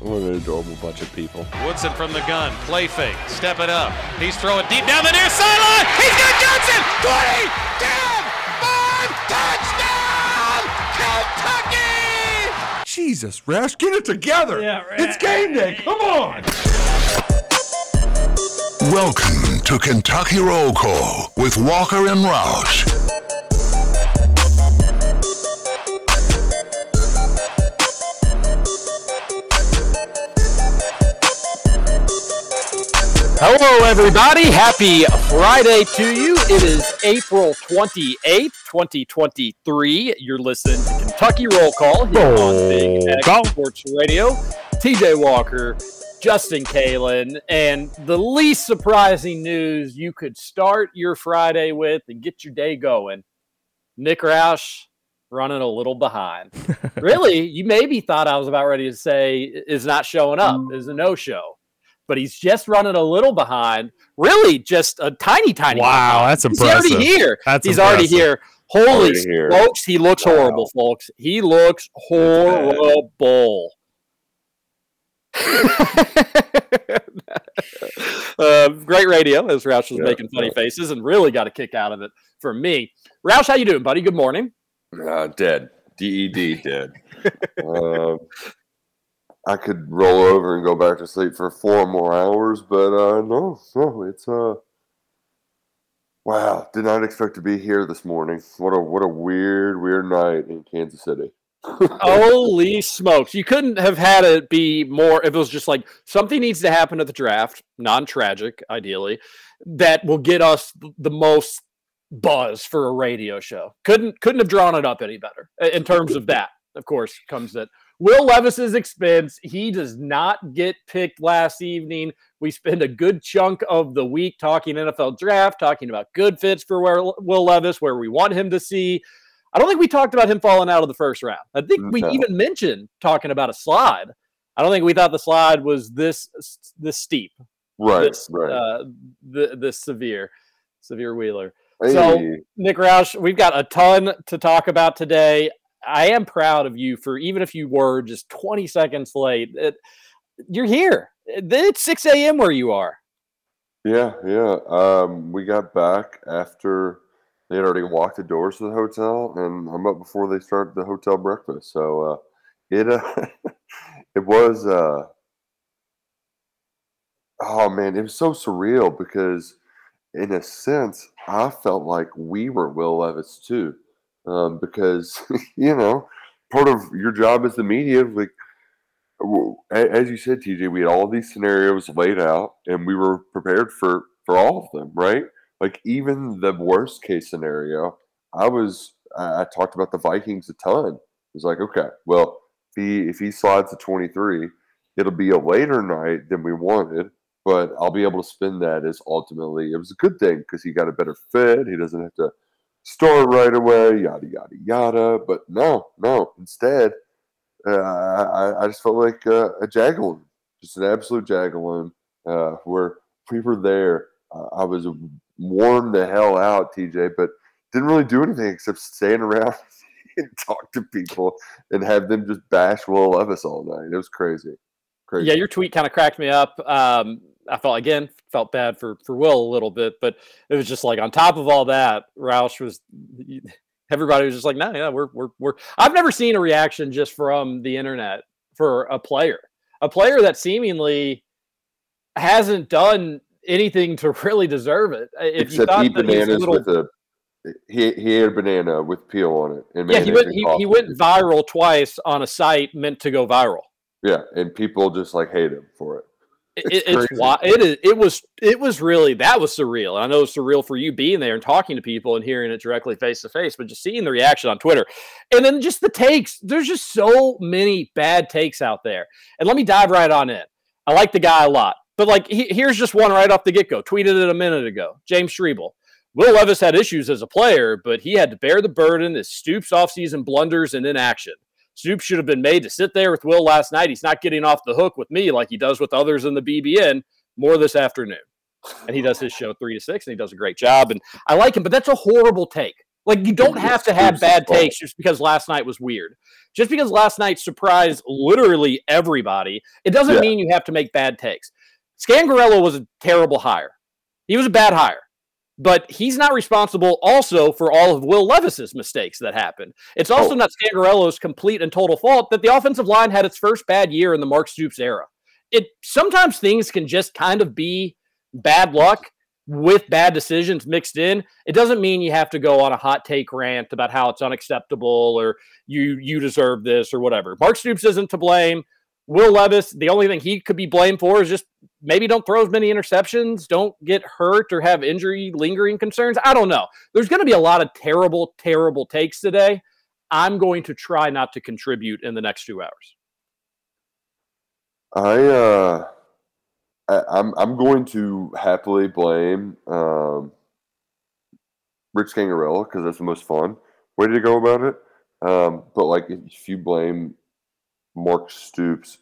what an adorable bunch of people. Woodson from the gun, play fake, step it up. He's throwing deep down the near sideline. He's got Johnson. 20, 10, 5, touchdown, Kentucky! Jesus, Rash, get it together. Yeah, It's game day. Come on. Welcome to Kentucky Roll Call with Walker and Roush. Hello, everybody. Happy Friday to you. It is April 28th, 2023. You're listening to Kentucky Roll Call here on Big X Sports Radio. TJ Walker, Justin Kalen, and the least surprising news you could start your Friday with and get your day going. Nick Roush running a little behind. really, you maybe thought I was about ready to say is not showing up, is a no show but he's just running a little behind. Really, just a tiny, tiny. Wow, behind. that's He's already here. That's he's already impressive. here. Holy Already here. smokes, he looks horrible, folks. He looks horrible. uh, great radio, as Roush was Yeah, making funny yeah. faces, and really got a kick out of it for me. Roush, how you doing, buddy? Good morning. Uh, dead. DED dead. uh, I could roll over and go back to sleep for four more hours, but uh, no, no, it's uh, wow. Did not expect to be here this morning. What a what a weird, weird night in Kansas City. Holy smokes. You couldn't have had it be more if it was just like something needs to happen at the draft, non-tragic ideally, that will get us the most buzz for a radio show. Couldn't couldn't have drawn it up any better. In terms of that, of course, comes that Will Levis's expense. He does not get picked last evening. We spend a good chunk of the week talking NFL draft, talking about good fits for where Will Levis, where we want him to see. I don't think we talked about him falling out of the first round. I think we even mentioned talking about a slide. I don't think we thought the slide was this this steep, Right, this right. uh, th- this severe, severe Wheeler. so- Nick Roush, we've got a ton to talk about today. I am proud of you for even if you were just 20 seconds late, it, you're here. It's 6 a.m. where you are. yeah, yeah. Um, we got back after they had already walked the doors to the hotel, and I'm up before they start the hotel breakfast. So uh, it uh, it was uh, oh man, it was so surreal because in a sense I felt like we were Will Levis too, um, because you know part of your job as the media, like as you said, TJ, we had all these scenarios laid out, and we were prepared for for all of them, right? Like even the worst case scenario, I was I, talked about the Vikings a ton. It was like, okay, well, if he if he slides to twenty three, it'll be a later night than we wanted, but I'll be able to spend that as ultimately it was a good thing because he got a better fit. He doesn't have to start right away, yada yada yada. But no, no, instead, uh, I, I just felt like uh, a jagaloon, just an absolute jagaloon. Uh, where we were there, uh, I was worn the hell out, TJ, but didn't really do anything except stand around and talk to people and have them just bash Will Levis all night. It was crazy, crazy. Yeah, your tweet kind of cracked me up. Um, I felt again felt bad for for Will a little bit, but it was just like on top of all that, Roush was everybody was just like, no, yeah, we're we're we're. I've never seen a reaction just from the internet for a player, a player that seemingly hasn't done anything to really deserve it. If you except thought eat that he's a bananas little- with a he he had a banana with peel on it. And Yeah, he went he, he went viral twice on a site meant to go viral. Yeah, and people just like hate him for it. It, It's it's why it is. It was. It was really that was surreal. I know it's surreal for you being there and talking to people and hearing it directly face to face, but just seeing the reaction on Twitter, and then just the takes. There's just so many bad takes out there. And let me dive right on in. I like the guy a lot, but like he, here's just one right off the get go. Tweeted it a minute ago. James Schriebel. Will Levis had issues as a player, but he had to bear the burden as Stoops' offseason blunders and inaction. Stoops should have been made to sit there with Will last night. He's not getting off the hook with me like he does with others in the BBN more this afternoon. And he does his show three to six, and he does a great job. And I like him, but that's a horrible take. Like you don't have to have bad takes just because last night was weird. Just because last night surprised literally everybody, it doesn't Yeah. mean you have to make bad takes. Scangarello was a terrible hire. He was a bad hire. But he's not responsible also for all of Will Levis's mistakes that happened. It's also Oh. not Scangarello's complete and total fault that the offensive line had its first bad year in the Mark Stoops era. It sometimes things can just kind of be bad luck with bad decisions mixed in. It doesn't mean you have to go on a hot take rant about how it's unacceptable or you you deserve this or whatever. Mark Stoops isn't to blame. Will Levis, the only thing he could be blamed for is just maybe don't throw as many interceptions, don't get hurt or have injury lingering concerns. I don't know. There's going to be a lot of terrible, terrible takes today. I'm going to try not to contribute in the next two hours. I uh, I, I'm I'm going to happily blame um, Rich Scangarello because that's the most fun way to go about it. Um, but like, if you blame Mark Stoops,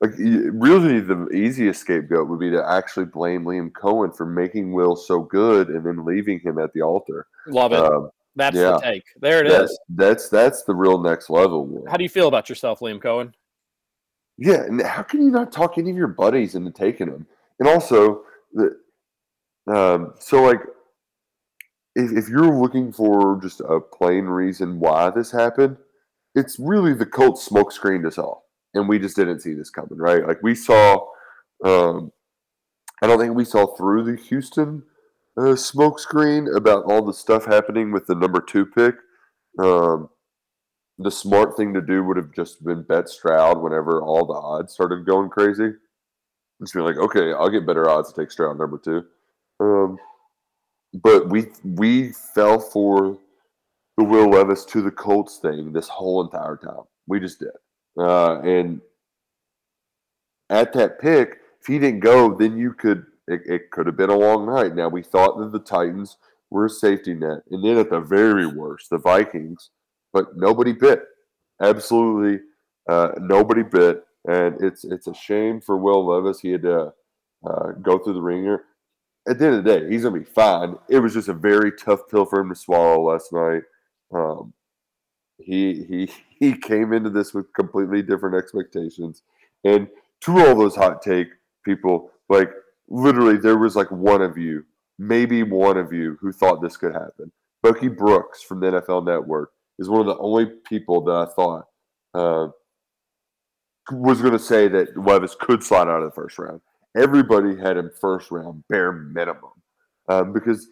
like really the easiest scapegoat would be to actually blame Liam Coen for making Will so good and then leaving him at the altar. Love it. Um, That's yeah. the take. There it is. that's, that's that's the real next level. man. How do you feel about yourself, Liam Coen? Yeah, and how can you not talk any of your buddies into taking them? And also, the um, so like, if, if you're looking for just a plain reason why this happened, it's really the Colts smokescreened us all, and we just didn't see this coming, right? Like we saw, um, I don't think we saw through the Houston uh, smoke screen about all the stuff happening with the number two pick. Um, the smart thing to do would have just been bet Stroud whenever all the odds started going crazy. Just be like, okay, I'll get better odds to take Stroud number two. Um, but we we fell for the Will Levis to the Colts thing this whole entire time. We just did, uh, and at that pick, if he didn't go, then you could. It, it could have been a long night. Now we thought that the Titans were a safety net, and then at the very worst, the Vikings but nobody bit. Absolutely, uh, nobody bit, and it's it's a shame for Will Levis. He had to uh, go through the ringer. At the end of the day, he's gonna be fine. It was just a very tough pill for him to swallow last night. Um, he he he came into this with completely different expectations, and to all those hot take people, like literally, there was like one of you, maybe one of you, who thought this could happen. Bucky Brooks from the NFL Network is one of the only people that I thought uh, was going to say that Levis could slide out of the first round. Everybody had him first round, bare minimum, um, because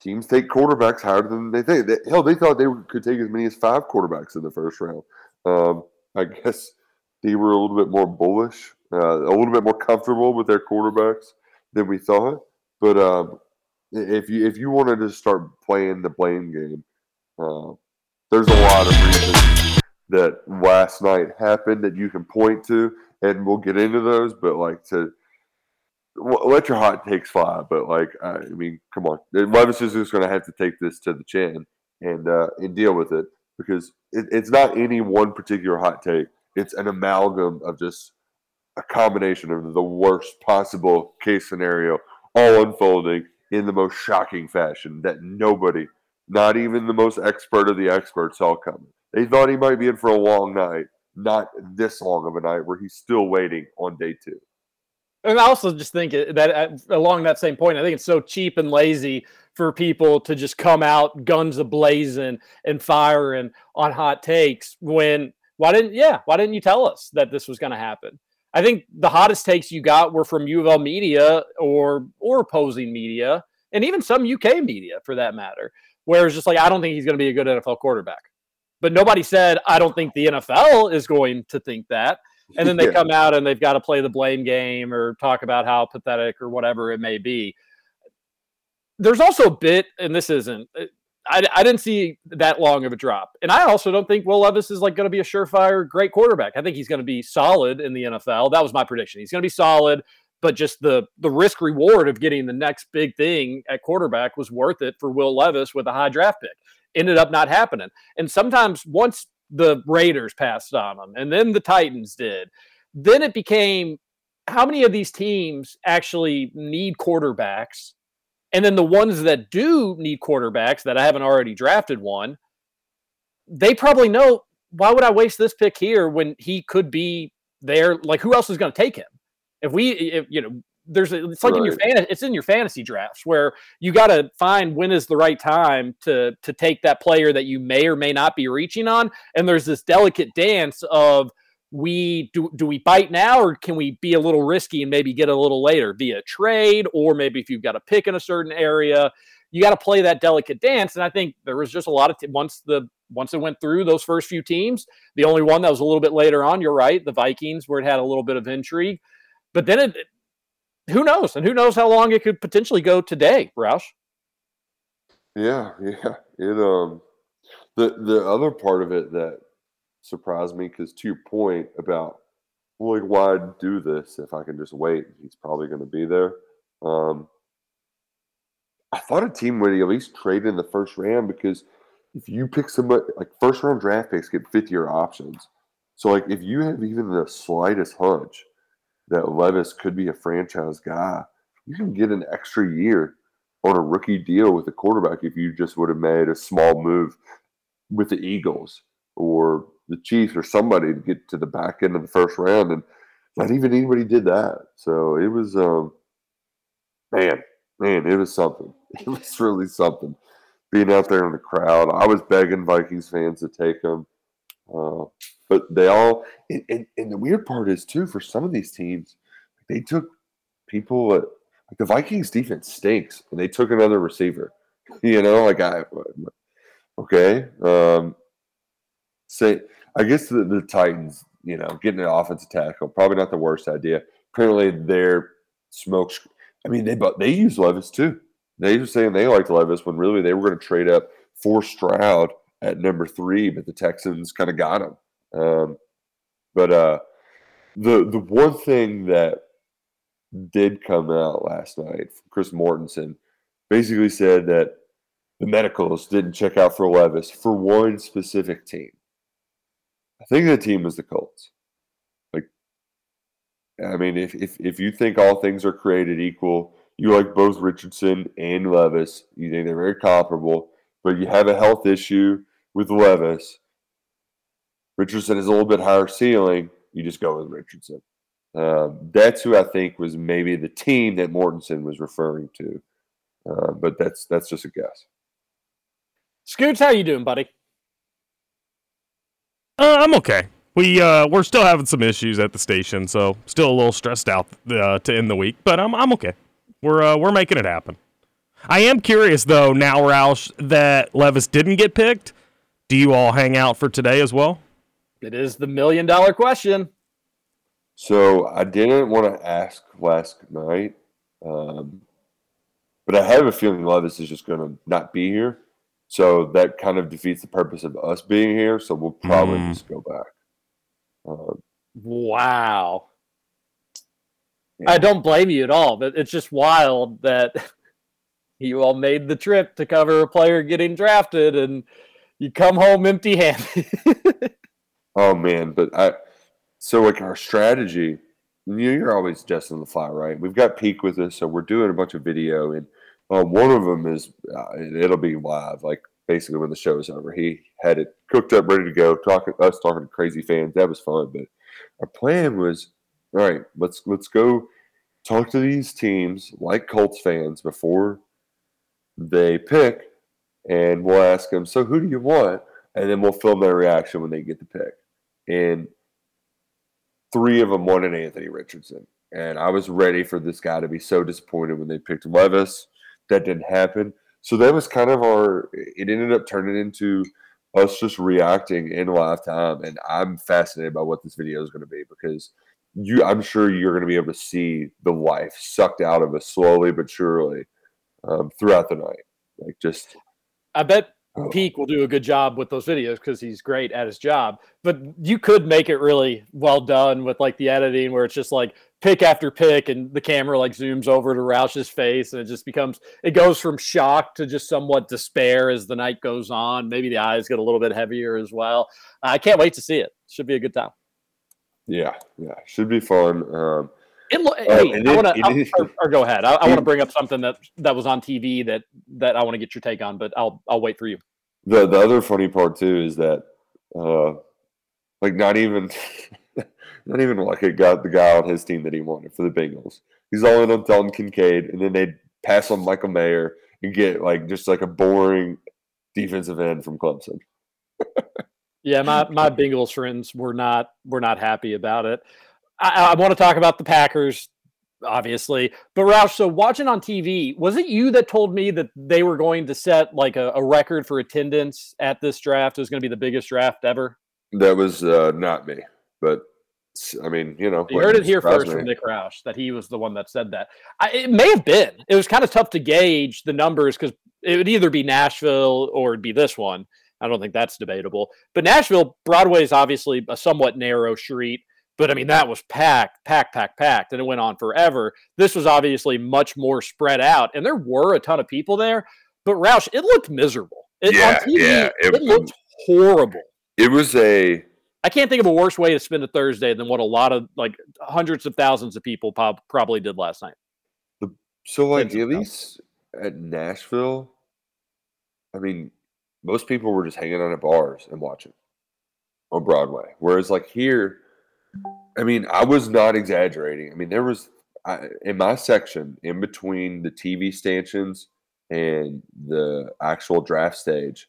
teams take quarterbacks higher than they think. They, hell, they thought they could take as many as five quarterbacks in the first round. Um, I guess they were a little bit more bullish, uh, a little bit more comfortable with their quarterbacks than we thought. But um, if you if you wanted to start playing the blame game, uh, there's a lot of reasons that last night happened that you can point to, and we'll get into those. But like to let your hot takes fly. But like, I mean, come on, Levis is just going to have to take this to the chin and uh, and deal with it because it, it's not any one particular hot take. It's an amalgam of just a combination of the worst possible case scenario, all unfolding in the most shocking fashion that nobody not even the most expert of the experts saw coming. They thought he might be in for a long night, not this long of a night where he's still waiting on day two. And I also just think that uh, along that same point, I think it's so cheap and lazy for people to just come out guns ablazing and firing on hot takes when why didn't yeah why didn't you tell us that this was going to happen? I think the hottest takes you got were from U of L media or or opposing media and even some UK media for that matter, where it's just like, I don't think he's going to be a good NFL quarterback. But nobody said, I don't think the NFL is going to think that. And then they Yeah. come out and they've got to play the blame game or talk about how pathetic or whatever it may be. There's also a bit, and this isn't, uh, I, I didn't see that long of a drop. And I also don't think Will Levis is like going to be a surefire great quarterback. I think he's going to be solid in the NFL. That was my prediction. He's going to be solid, but just the the risk reward of getting the next big thing at quarterback was worth it for Will Levis with a high draft pick. Ended up not happening. And sometimes once the Raiders passed on him and then the Titans did, then it became how many of these teams actually need quarterbacks? And then the ones that do need quarterbacks that I haven't already drafted one, they probably know why would I waste this pick here when he could be there? Like who else is going to take him? If we, if you know, there's a, it's like in your fan, it's in your fantasy drafts where you got to find when is the right time to to take that player that you may or may not be reaching on, and there's this delicate dance of we do do we bite now or can we be a little risky and maybe get a little later via trade or maybe if you've got a pick in a certain area you got to play that delicate dance. And i think there was just a lot of t- once the once it went through those first few teams the only one that was a little bit later on you're right the vikings where it had a little bit of intrigue. But then it who knows and who knows how long it could potentially go today roush Yeah, yeah. It um the the other part of it that surprised me because to your point about like why do this if I can just wait? He's probably going to be there. Um, I thought a team would at least trade in the first round because if you pick somebody like first round draft picks get fifth year options. So like if you have even the slightest hunch that Levis could be a franchise guy, you can get an extra year on a rookie deal with a quarterback if you just would have made a small move with the Eagles or the Chiefs or somebody to get to the back end of the first round, and not even anybody did that. So it was, um, man, man, it was something. It was really something. Being out there in the crowd, I was begging Vikings fans to take him, uh, but they all. And, and, and the weird part is too for some of these teams, they took people like the Vikings defense stinks, and they took another receiver. You know, like I okay. Um, say I guess the, the Titans, you know, getting an offensive tackle probably not the worst idea. Apparently, their smoke. I mean, they but they use Levis too. They were saying they liked Levis when really they were going to trade up for Stroud at number three, but the Texans kind of got him. Um, but uh, the the one thing that did come out last night Chris Mortensen basically said that the medicals didn't check out for Levis for one specific team. I think the team was the Colts. Like, I mean, if if if you think all things are created equal, you like both Richardson and Levis. You think they're very comparable, but you have a health issue with Levis. Richardson is a little bit higher ceiling. You just go with Richardson. Um, that's who I think was maybe the team that Mortensen was referring to, uh, but that's that's just a guess. scoots how you doing buddy Uh, I'm okay. We uh, we're still having some issues at the station, so still a little stressed out uh, to end the week, but I'm I'm okay. We're uh, we're making it happen. I am curious though now, Roush, that Levis didn't get picked. Do you all hang out for today as well? It is the million dollar question So I didn't want to ask last night, um, but I have a feeling Levis is just going to not be here. So that kind of defeats the purpose of us being here. So we'll probably Hmm. just go back. Um, Wow. I don't blame you at all, but it's just wild that you all made the trip to cover a player getting drafted and you come home empty handed. Oh man, but I so like our strategy, you know, you're always adjusting the fly, right? We've got Peak with us, so we're doing a bunch of video, and one of them is uh, it'll be live, like basically when the show is over. He had it cooked up, ready to go. Talking us talking to crazy fans, that was fun. But our plan was, all right, let's let's go talk to these teams like Colts fans before they pick, and we'll ask them, so who do you want? And then we'll film their reaction when they get the pick and three of them wanted Anthony Richardson. And I was ready for this guy to be so disappointed when they picked Levis. that didn't happen. So that was kind of our. It ended up turning into us just reacting in live time, and I'm fascinated by what this video is going to be because you, I'm sure you're going to be able to see the life sucked out of us slowly but surely um, throughout the night. Like just, I bet. Peak will do a good job with those videos because he's great at his job. But you could make it really well done with like the editing where it's just like pick after pick and the camera like zooms over to Roush's face and it just becomes it goes from shock to just somewhat despair as the night goes on. Maybe the eyes get a little bit heavier as well. I can't wait to see it. Should be a good time. yeah, yeah, should be fun. Um, It lo- Uh, hey, and I want to, or, or go ahead. I, I want to bring up something that that was on TV that that I want to get your take on, but I'll I'll wait for you. the the other funny part too is that uh like not even not even like it got the guy on his team that he wanted for the Bengals. He's all in on Dalton Kincaid and then they pass on Michael Mayer and get like just like a boring defensive end from Clemson. Yeah, my my Bengals friends were not were not happy about it. I, I want to talk about the Packers, obviously, but Roush. So watching on TV, was it you that told me that they were going to set like a, a record for attendance at this draft? It was going to be the biggest draft ever. That was uh not me, but I mean, you know, You heard it here first me. from Nick Roush that he was the one that said that. I, it may have been. It was kind of tough to gauge the numbers because it would either be Nashville or it'd be this one. I don't think that's debatable. But Nashville, Broadway is obviously a somewhat narrow street. But I mean, that was packed, packed, packed, packed, and it went on forever. This was obviously much more spread out, and there were a ton of people there. But Roush, it looked miserable. It, Yeah, on TV, yeah, it, it- looked horrible. It was a I can't think of a worse way to spend a Thursday than what a lot of like hundreds of thousands of people prob- probably did last night. So like at least at Nashville, I mean, most people were just hanging out at bars and watching on Broadway. Whereas like here, I mean, I was not exaggerating. I mean, there was I, in my section in between the TV stanchions and the actual draft stage.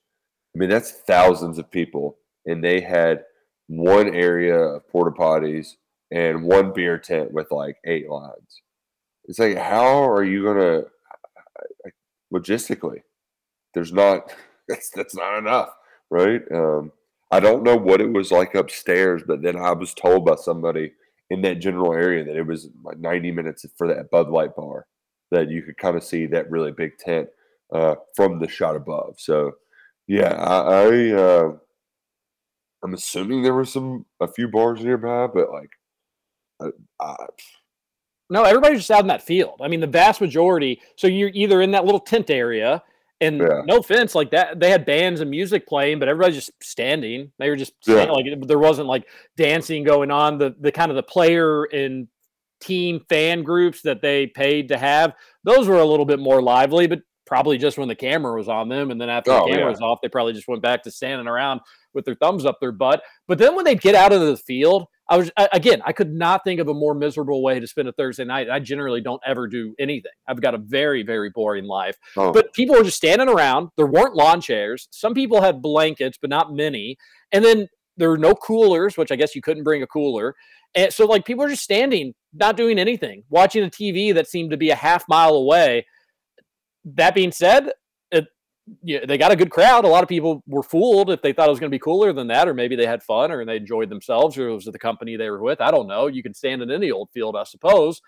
I mean, that's thousands of people, and they had one area of porta potties and one beer tent with like eight lines. It's like, how are you gonna logistically? There's not that's that's not enough, right? Um, I don't know what it was like upstairs, but then I was told by somebody in that general area that it was like 90 minutes for that Bud Light bar that you could kind of see that really big tent uh, from the shot above. So, yeah, I, I uh, I'm assuming there were some a few bars nearby, but like, I, I, No, everybody's just out in that field. I mean, the vast majority. So you're either in that little tent area, and Yeah. no offense, like that, they had bands and music playing, but everybody's just standing. They were just standing, Yeah. like there wasn't like dancing going on. The the kind of the player and team fan groups that they paid to have, those were a little bit more lively, but probably just when the camera was on them. And then after Oh, the camera yeah. was off, they probably just went back to standing around with their thumbs up their butt. But then when they'd get out of the field, I was again, I could not think of a more miserable way to spend a Thursday night. I generally don't ever do anything. I've got a very, very boring life. oh, But people were just standing around. There weren't lawn chairs. Some people had blankets, but not many. And then there were no coolers, which I guess you couldn't bring a cooler. And so like people were just standing, not doing anything, watching a TV that seemed to be a half mile away. That being said, yeah, they got a good crowd. A lot of people were fooled if they thought it was going to be cooler than that, or maybe they had fun or they enjoyed themselves, or it was the company they were with. I don't know. You can stand in any old field, I suppose.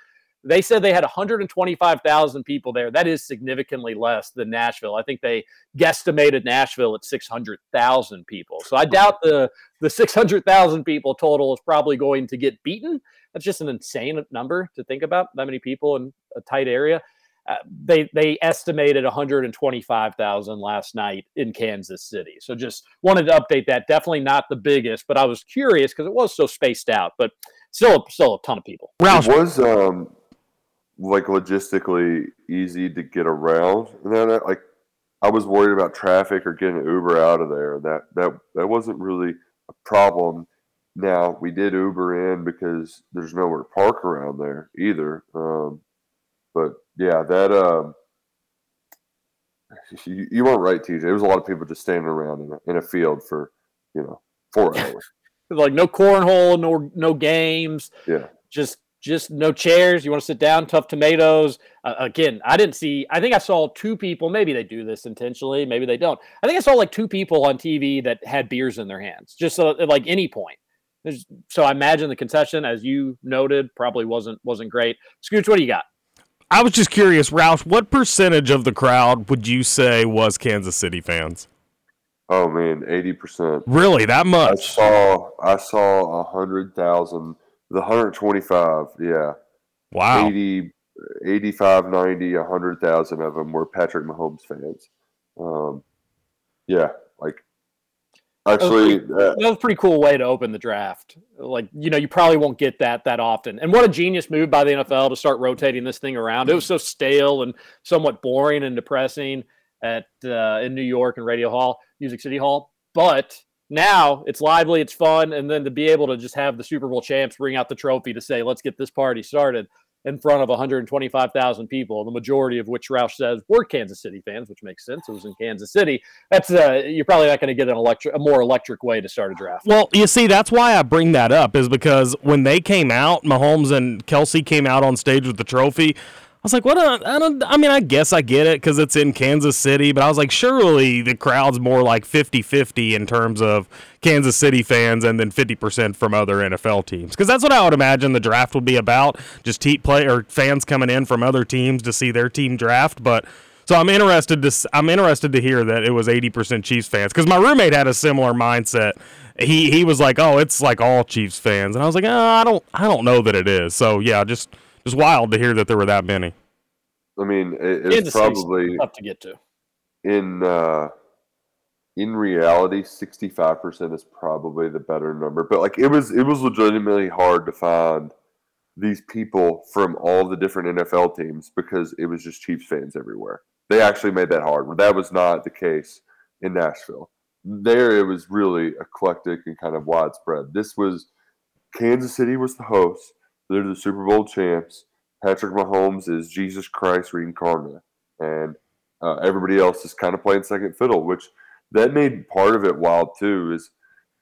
They said they had 125,000 people there. That is significantly less than Nashville. I think they guesstimated Nashville at 600,000 people. So I doubt the the 600,000 people total is probably going to get beaten. That's just an insane number to think about. That many people in a tight area. Uh, they they estimated 125,000 last night in Kansas City. So just wanted to update that. Definitely not the biggest, but I was curious because it was so spaced out. But still, still a ton of people. Roush, it was um like logistically easy to get around and then like i was worried about traffic or getting uber out of there that that that wasn't really a problem now we did uber in because there's nowhere to park around there either um but yeah that um you, you weren't right tj there was a lot of people just standing around in a, in a field for you know four hours Like no cornhole, no no games. yeah just just no chairs. You want to sit down, tough tomatoes. Uh, again, I didn't see, I think I saw two people. Maybe they do this intentionally, maybe they don't. I think I saw like two people on TV that had beers in their hands, just so, at like any point. There's, so I imagine the concession, as you noted, probably wasn't wasn't great. Scooch, what do you got? I was just curious, Roush, what percentage of the crowd would you say was Kansas City fans? Oh man, eighty percent. Really, that much? I saw I saw a hundred thousand, the hundred twenty five. Yeah, Wow. 80, 85, 90, 100,000 of them were Patrick Mahomes fans. Um, yeah, actually, uh, That was a pretty cool way to open the draft. Like, you know, you probably won't get that that often. And what a genius move by the NFL to start rotating this thing around. It was so stale and somewhat boring and depressing at uh, in New York and Radio Hall, Music City Hall. But now it's lively, it's fun, and then to be able to just have the Super Bowl champs bring out the trophy to say, "Let's get this party started." In front of 125,000 people, the majority of which Roush says were Kansas City fans, which makes sense. It was in Kansas City. That's uh, you're probably not going to get an electric, a more electric way to start a draft. Well, you see, that's why I bring that up is because when they came out, Mahomes and Kelce came out on stage with the trophy. I was like, what? A, I don't. I mean, I guess I get it because it's in Kansas City, but I was like, surely the crowd's more like 50-50 in terms of Kansas City fans and then fifty percent from other NFL teams. Because that's what I would imagine the draft would be about. Just te- play or fans coming in from other teams to see their team draft, but. So I'm interested to I'm interested to hear that it was 80% Chiefs fans because my roommate had a similar mindset. He he was like, "Oh, it's like all Chiefs fans," and I was like, oh, "I don't I don't know that it is." So yeah, just just wild to hear that there were that many. I mean, it, it's Kansas probably tough to get to. in uh, in reality, sixty five percent is probably the better number. But like, it was it was legitimately hard to find these people from all the different NFL teams because it was just Chiefs fans everywhere. They actually made that hard. That was not the case in Nashville. There, it was really eclectic and kind of widespread. This was Kansas City was the host. They're the Super Bowl champs. Patrick Mahomes is Jesus Christ reincarnate, and uh, everybody else is kind of playing second fiddle, which that made part of it wild too. Is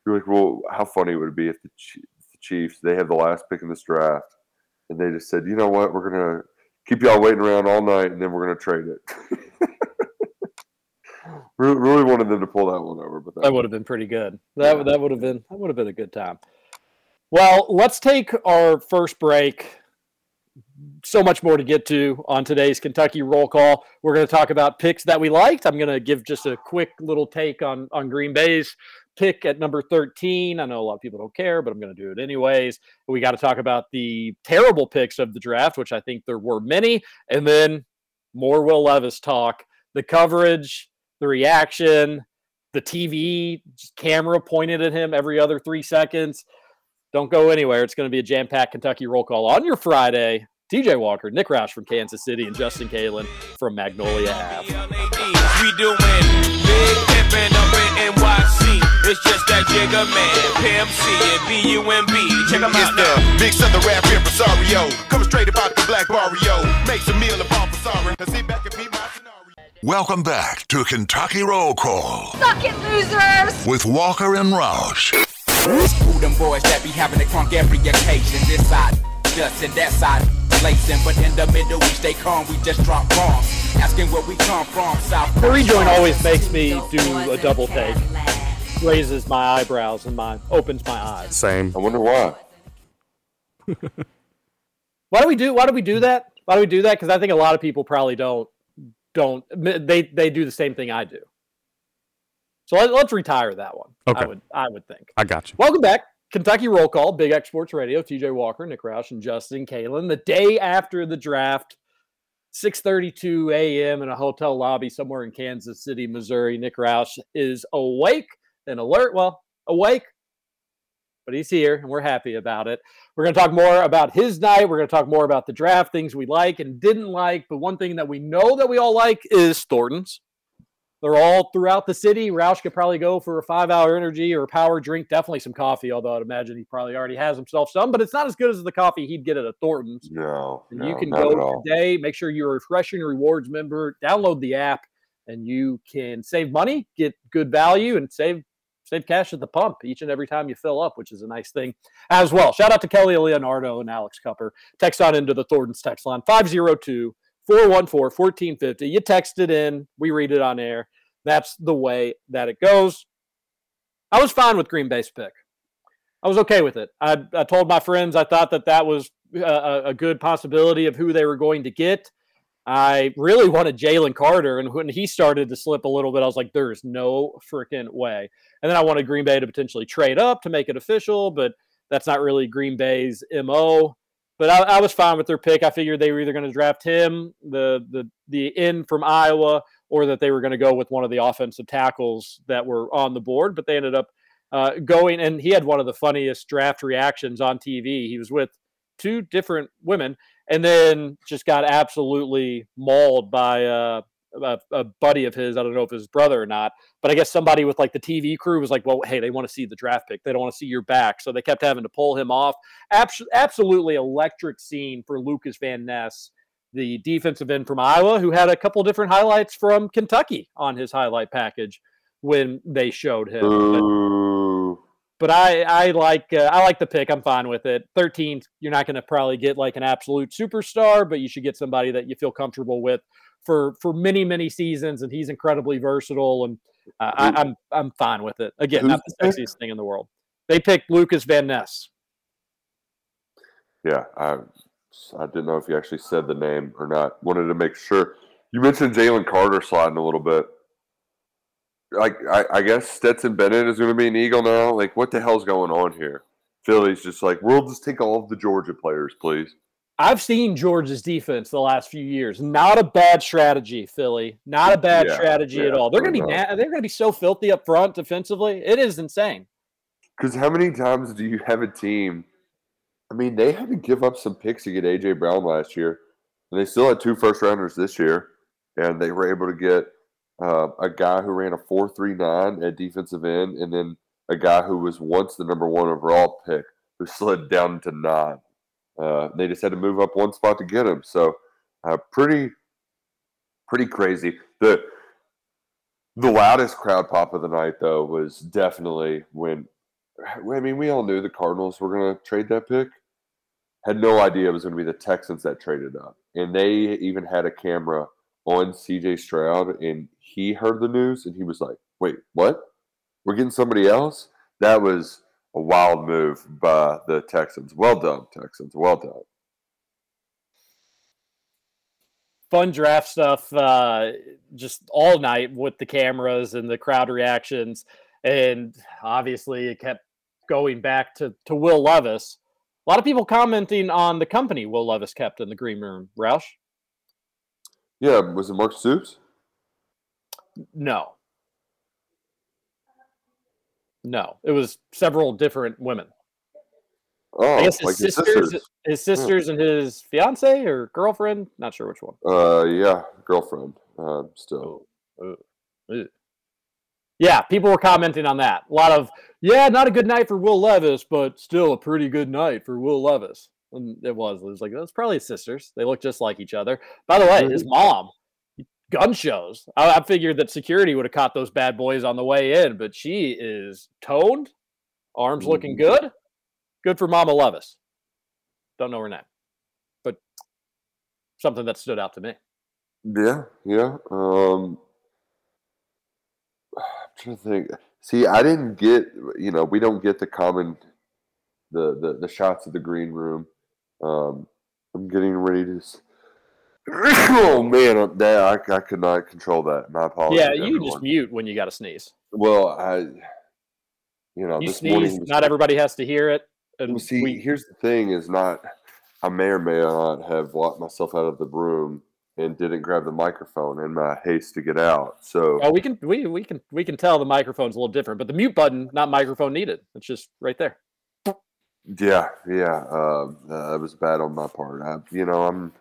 you're like, well, how funny it would be if the, the Chiefs they have the last pick in this draft, and they just said, you know what, we're gonna keep y'all waiting around all night, and then we're gonna trade it. really, wanted them to pull that one over, but That would have been pretty good. That would that would have been that would have been a good time. Well, let's take our first break. So much more to get to on today's Kentucky roll call. We're going to talk about picks that we liked. I'm going to give just a quick little take on on Green Bay's pick at number 13. I know a lot of people don't care, but I'm going to do it anyways. We got to talk about the terrible picks of the draft, which I think there were many, and then more Will Levis talk, the coverage, the reaction, the TV camera pointed at him every other three seconds. Don't go anywhere. It's going to be a jam packed Kentucky roll call on your Friday. TJ Walker, Nick Roush from Kansas City, and Justin Kalen from Magnolia Ave. We doing big pimpin' up in NYC. It's just that Jigga Man, Pimp C, and B-U-M-B. Check 'em out now. Big Southern rap impresario. Coming straight about the black barrio. Makes a meal of all sorry. Cause sit back and be my scenario. Welcome back to Kentucky Roll Call Suck it, losers! with Walker and Roush. Who them boys that be having a crunk every occasion? This side, just and that side, lacing. But in the middle, we stay calm, we just drop bombs. Asking where we come from, South. The rejoin always makes me do a double take. Raises my eyebrows and my opens my eyes. Same. I wonder why. Why do we do? Why do we do that? Why do we do that? Because I think a lot of people probably don't don't they they do the same thing I do. So let, let's retire that one. Okay. I would I would think. I got you. Welcome back. Kentucky Roll Call, Big X Sports Radio, TJ Walker, Nick Roush, and Justin Kalen. The day after the draft, 6.32 a.m. in a hotel lobby somewhere in Kansas City, Missouri. Nick Roush is awake and alert. Well, awake, but he's here, and we're happy about it. We're going to talk more about his night. We're going to talk more about the draft, things we like and didn't like. But one thing that we know that we all like is Thornton's. They're all throughout the city. Roush could probably go for a five hour energy or power drink, definitely some coffee, although I'd imagine he probably already has himself some, but it's not as good as the coffee he'd get at a Thornton's. No, And no, you can go today, make sure you're a Refreshing Rewards member, download the app, and you can save money, get good value, and save save cash at the pump each and every time you fill up, which is a nice thing as well. Shout out to Kelly Leonardo and Alex Cupper. Text on into the Thornton's text line 502 414 1450. You text it in, we read it on air. That's the way that it goes. I was fine with Green Bay's pick. I was okay with it. I, I told my friends I thought that that was a, a good possibility of who they were going to get. I really wanted Jalen Carter, and when he started to slip a little bit, I was like, "There's no freaking way." And then I wanted Green Bay to potentially trade up to make it official, but that's not really Green Bay's mo. But I, I was fine with their pick. I figured they were either going to draft him, the the the in from Iowa, or that they were going to go with one of the offensive tackles that were on the board. But they ended up uh, going, and he had one of the funniest draft reactions on TV. He was with two different women, and then just got absolutely mauled by uh, a, a, buddy of his. I don't know if his brother or not, but I guess somebody with like the TV crew was like, "Well, hey, they want to see the draft pick. They don't want to see your back," so they kept having to pull him off. Abs- absolutely electric scene for Lucas Van Ness, the defensive end from Iowa, who had a couple different highlights from Kentucky on his highlight package when they showed him. But, but I I like uh, I like the pick. I'm fine with it. 13th, you're not going to probably get like an absolute superstar, but you should get somebody that you feel comfortable with for for many many seasons, and he's incredibly versatile. And uh, I, am I'm, I'm fine with it. Again, not the sexiest thing in the world. They picked Lucas Van Ness. Yeah, I I didn't know if you actually said the name or not. Wanted to make sure. You mentioned Jalen Carter sliding a little bit like I, I guess Stetson Bennett is going to be an Eagle now. Like, what the hell's going on here? Philly's just like, we'll just take all of the Georgia players, please. I've seen Georgia's defense the last few years. Not a bad strategy, Philly. Not a bad yeah, strategy yeah, at all. They're going to be they're going to be so filthy up front defensively. It is insane. Because how many times do you have a team? I mean, they had to give up some picks to get AJ Brown last year, and they still had two first rounders this year, and they were able to get uh, a guy who ran a 4.39 at defensive end, and then a guy who was once the number one overall pick who slid down to nine. Uh, they just had to move up one spot to get him. So, uh, pretty, pretty crazy. The the loudest crowd pop of the night, though, was definitely when. I mean, we all knew the Cardinals were going to trade that pick. Had no idea it was going to be the Texans that traded up, and they even had a camera on CJ Stroud, and he heard the news and he was like, wait, what? We're getting somebody else? That was a wild move by the Texans. Well done, Texans. Well done. Fun draft stuff uh, just all night with the cameras and the crowd reactions. And obviously, it kept going back to, to Will Levis. A lot of people commenting on the company Will Levis kept in the green room. Roush? Yeah, was it Mark Stoops? No. No, it was several different women. Oh, I guess his like his sisters, sisters. his sisters and his fiance or girlfriend. Not sure which one. Uh, yeah, girlfriend. Uh, still. Oh, oh, yeah, people were commenting on that. A lot of yeah, not a good night for Will Levis, but still a pretty good night for Will Levis. And it was. It was like that's probably his sisters. They look just like each other. By the way, his mom gun shows. I, I figured that security would have caught those bad boys on the way in, but she is toned, arms looking Mm-hmm. good. Good for Mama Levis. Don't know her name, but something that stood out to me. Yeah, yeah. Um, I'm trying to think. See, I didn't get. You know, we don't get the common, the the, the shots of the green room. Um, I'm getting ready to. oh man, I'm- that I, I could not control that. My apologies. yeah, you everyone. just mute when you got to sneeze. Well, I. You know, You this sneeze. was- Not everybody has to hear it. And Well, see, we, here's the thing: is not. I may or may not have locked myself out of the room and didn't grab the microphone in my haste to get out. So oh, we can we we can we can tell the microphone's a little different, but the mute button, not microphone needed. It's just right there. Yeah, yeah, uh, uh, it was bad on my part. I, you know, I'm,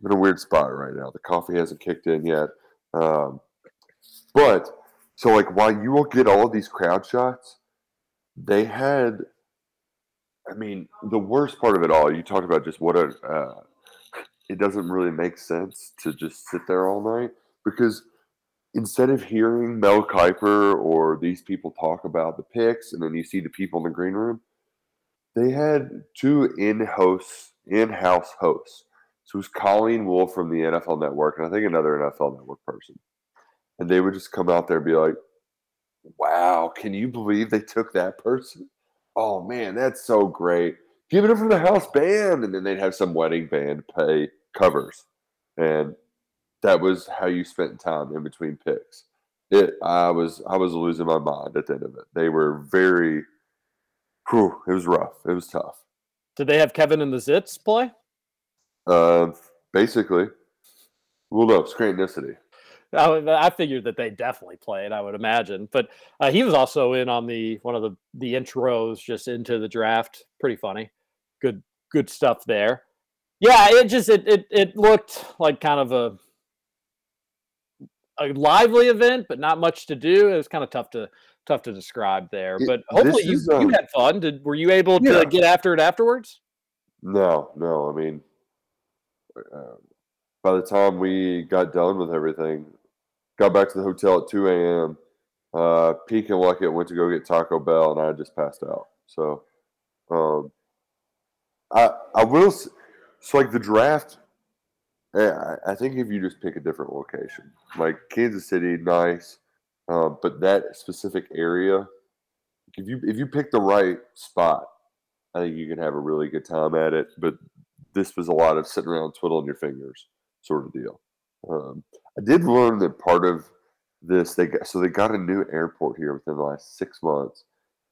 I'm in a weird spot right now. The coffee hasn't kicked in yet, um, but so like while you will get all of these crowd shots, they had. I mean, the worst part of it all, you talked about just what a. Uh, it doesn't really make sense to just sit there all night because instead of hearing Mel Kiper or these people talk about the picks, and then you see the people in the green room, they had two in-house in-house hosts. So it was Colleen Wolfe from the NFL Network, and I think another NFL Network person. And they would just come out there and be like, "Wow, can you believe they took that person? Oh man, that's so great! Give it up for the house band." And then they'd have some wedding band play covers, and that was how you spent time in between picks. It, I was, I was losing my mind at the end of it. They were very, whew, it was rough. It was tough. Did they have Kevin and the Zits play? Uh, basically, well, no, Scrantonicity. I, I figured that they definitely played. I would imagine, but uh, he was also in on the one of the the intros just into the draft. Pretty funny, good good stuff there. Yeah, it just it it, it looked like kind of a a lively event, but not much to do. It was kind of tough to tough to describe there. It- But hopefully you, is, you um, had fun. Did were you able to get after it afterwards? No, no. I mean, uh, by the time we got done with everything, got back to the hotel at 2 a.m., uh, and Luckett went to go get Taco Bell, and I just passed out. So, um, I I will. s- So, like the draft, eh, I, I think if you just pick a different location, like Kansas City, nice, um, but that specific area, if you if you pick the right spot, I think you can have a really good time at it. But this was a lot of sitting around twiddling your fingers sort of deal. Um, I did learn that part of this they got so they got a new airport here within the last six months.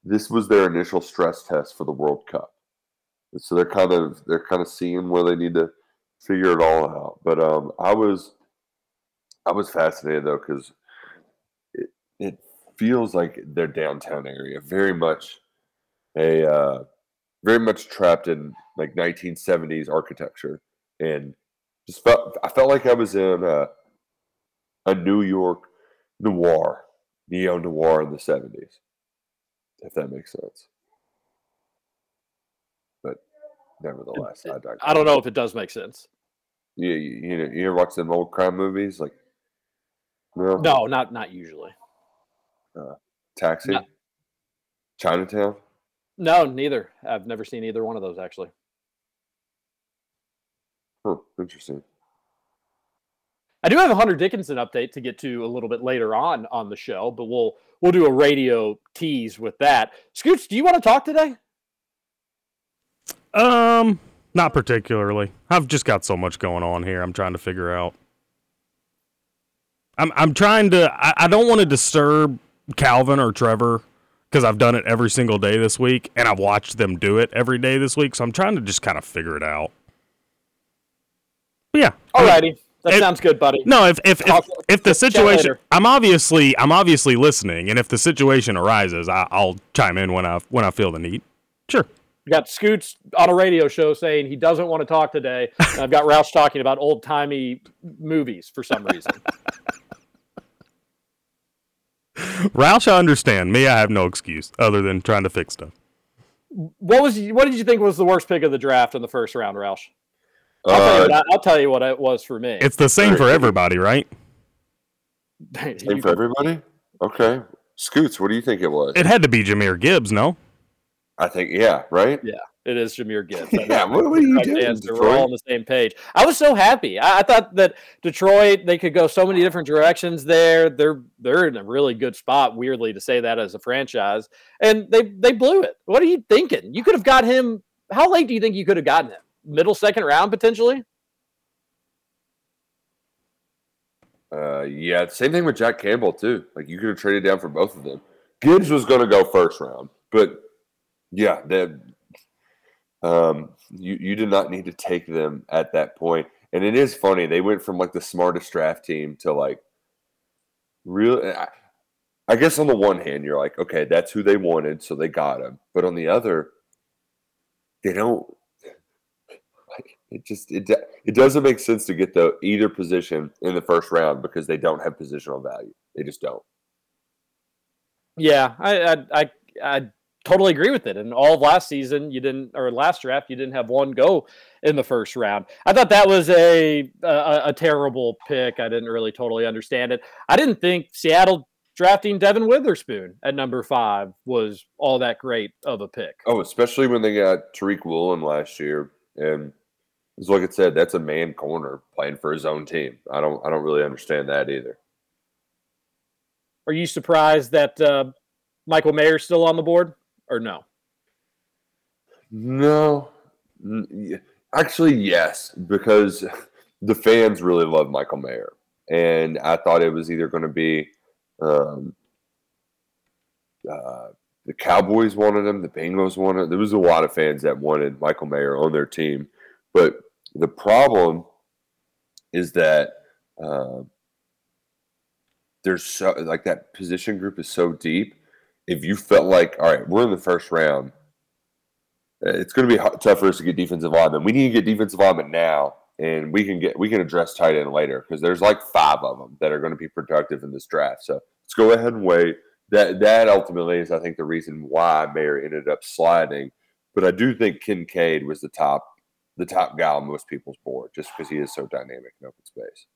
This was their initial stress test for the World Cup. And so they're kind of they're kind of seeing where they need to figure it all out. But um, I was I was fascinated though because it it feels like their downtown area very much a uh, very much trapped in like 1970s architecture and just felt I felt like I was in a, a New York noir, neo noir in the 70s, if that makes sense. But nevertheless, I, digress. I don't know if it does make sense. Yeah, you, you know, you ever watch them old crime movies like no, No, not not usually. Uh, Taxi, No. Chinatown. No, neither. I've never seen either one of those actually. Huh, interesting. I do have a Hunter Dickinson update to get to a little bit later on on the show, but we'll we'll do a radio tease with that. Scoots, do you want to talk today? Um, not particularly. I've just got so much going on here. I'm trying to figure out. I'm I'm trying to. I, I don't want to disturb Calvin or Trevor because I've done it every single day this week, and I've watched them do it every day this week. So I'm trying to just kind of figure it out. But yeah. Alrighty, that it- sounds good, buddy. no, if if if, if the situation. I'm obviously I'm obviously listening, and if the situation arises, I, I'll chime in when I when I feel the need. Sure. We got Scoots on a radio show saying he doesn't want to talk today. I've got Roush talking about old timey movies for some reason. Roush, I understand. Me, I have no excuse other than trying to fix stuff. what was what did you think was the worst pick of the draft in the first round, Roush? I'll, tell you Uh, what, I- I'll tell you what it was for me. It's the same for everybody, right? Same for everybody. Okay, Scoots, what do you think it was? It had to be Jahmyr Gibbs, no? I think yeah, right. Yeah, it is Jahmyr Gibbs. Yeah, what are you doing, answer. We're all on the same page. I was so happy. I, I thought that Detroit they could go so many different directions there. They're they're in a really good spot. Weirdly to say that as a franchise, and they they blew it. What are you thinking? You could have got him. How late do you think you could have gotten him? Middle second round potentially. Uh, yeah, same thing with Jack Campbell too. Like you could have traded down for both of them. Gibbs was going to go first round, but yeah, that um, you you did not need to take them at that point. And it is funny they went from like the smartest draft team to like really. I, I guess on the one hand, you're like, okay, that's who they wanted, so they got him. But on the other, they don't. Like, it just it it doesn't make sense to get the either position in the first round because they don't have positional value. They just don't. Yeah, I I I, I totally agree with it. And all of last season, you didn't, or last draft, you didn't have one go in the first round. I thought that was a a, a terrible pick. I didn't really totally understand it. I didn't think Seattle drafting Devon Witherspoon at number five was all that great of a pick. Oh, especially when they got Tariq Woolen last year, and as like I said, that's a man corner playing for his own team. I don't, I don't really understand that either. Are you surprised that uh, Michael Mayer's still on the board, or no? No, actually, yes, because the fans really love Michael Mayer, and I thought it was either going to be um, uh, the Cowboys wanted him, the Bengals wanted. There was a lot of fans that wanted Michael Mayer on their team, but the problem is that uh, there's so like that position group is so deep. If you felt like, all right, we're in the first round, uh, it's going to be tough for us to get defensive linemen. We need to get defensive linemen now, and we can get we can address tight end later because there's like five of them that are going to be productive in this draft. So let's go ahead and wait. That that ultimately is, I think, the reason why Mayer ended up sliding. But I do think Kincaid was the top the top guy on most people's board just because he is so dynamic in open space.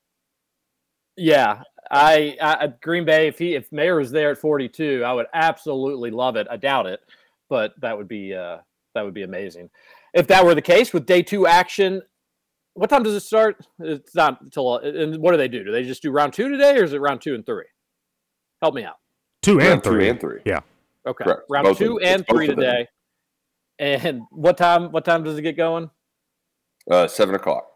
Yeah, I, I Green Bay. If he if Mayer was there at 42, I would absolutely love it. I doubt it, but that would be uh, that would be amazing. If that were the case with day two action, what time does it start? It's not until. And what do they do? Do they just do round two today, or is it round two and three? Help me out. Two and round three. Two and three. Yeah. Okay. Correct. Round Both two them. and It's three today. And what time? What time does it get going? Uh, seven o'clock,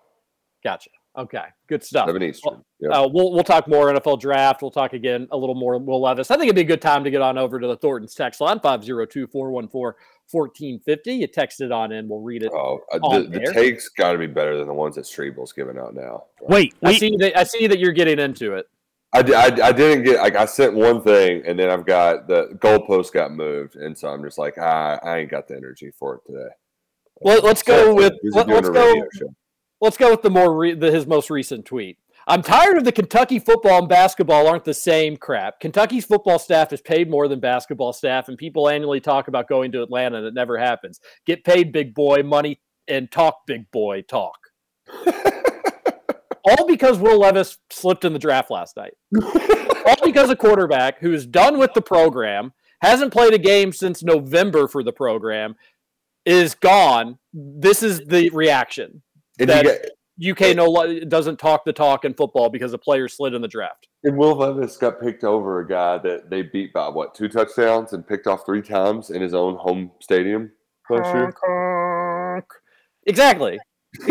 Gotcha. Okay. Good stuff. seven Eastern. Yep. Uh, we'll we'll talk more NFL draft. We'll talk again a little more We'll Levis. I think it'd be a good time to get on over to the Thornton's text line 502-414-1450. You text it on in. We'll read it. oh, uh, the, the takes got to be better than the ones that Strebel's giving out now. Wait, I see that I see that you're getting into it. I, di- I, I didn't get like I sent one thing and then I've got the goalpost got moved and so I'm just like I I ain't got the energy for it today. Let, let's So, go with busy let, us go show. Let's go with the more re, the, his most recent tweet. I'm tired of the Kentucky football and basketball aren't the same crap. Kentucky's football staff is paid more than basketball staff, and people annually talk about going to Atlanta, and it never happens. Get paid, big boy, money, and talk, big boy, talk. All because Will Levis slipped in the draft last night. All because a quarterback who is done with the program, hasn't played a game since November for the program, is gone. This is the reaction. And, That- you got, UK no doesn't talk the talk in football because a player slid in the draft. and Will Levis got picked over a guy that they beat by what two touchdowns and picked off three times in his own home stadium last year. Exactly.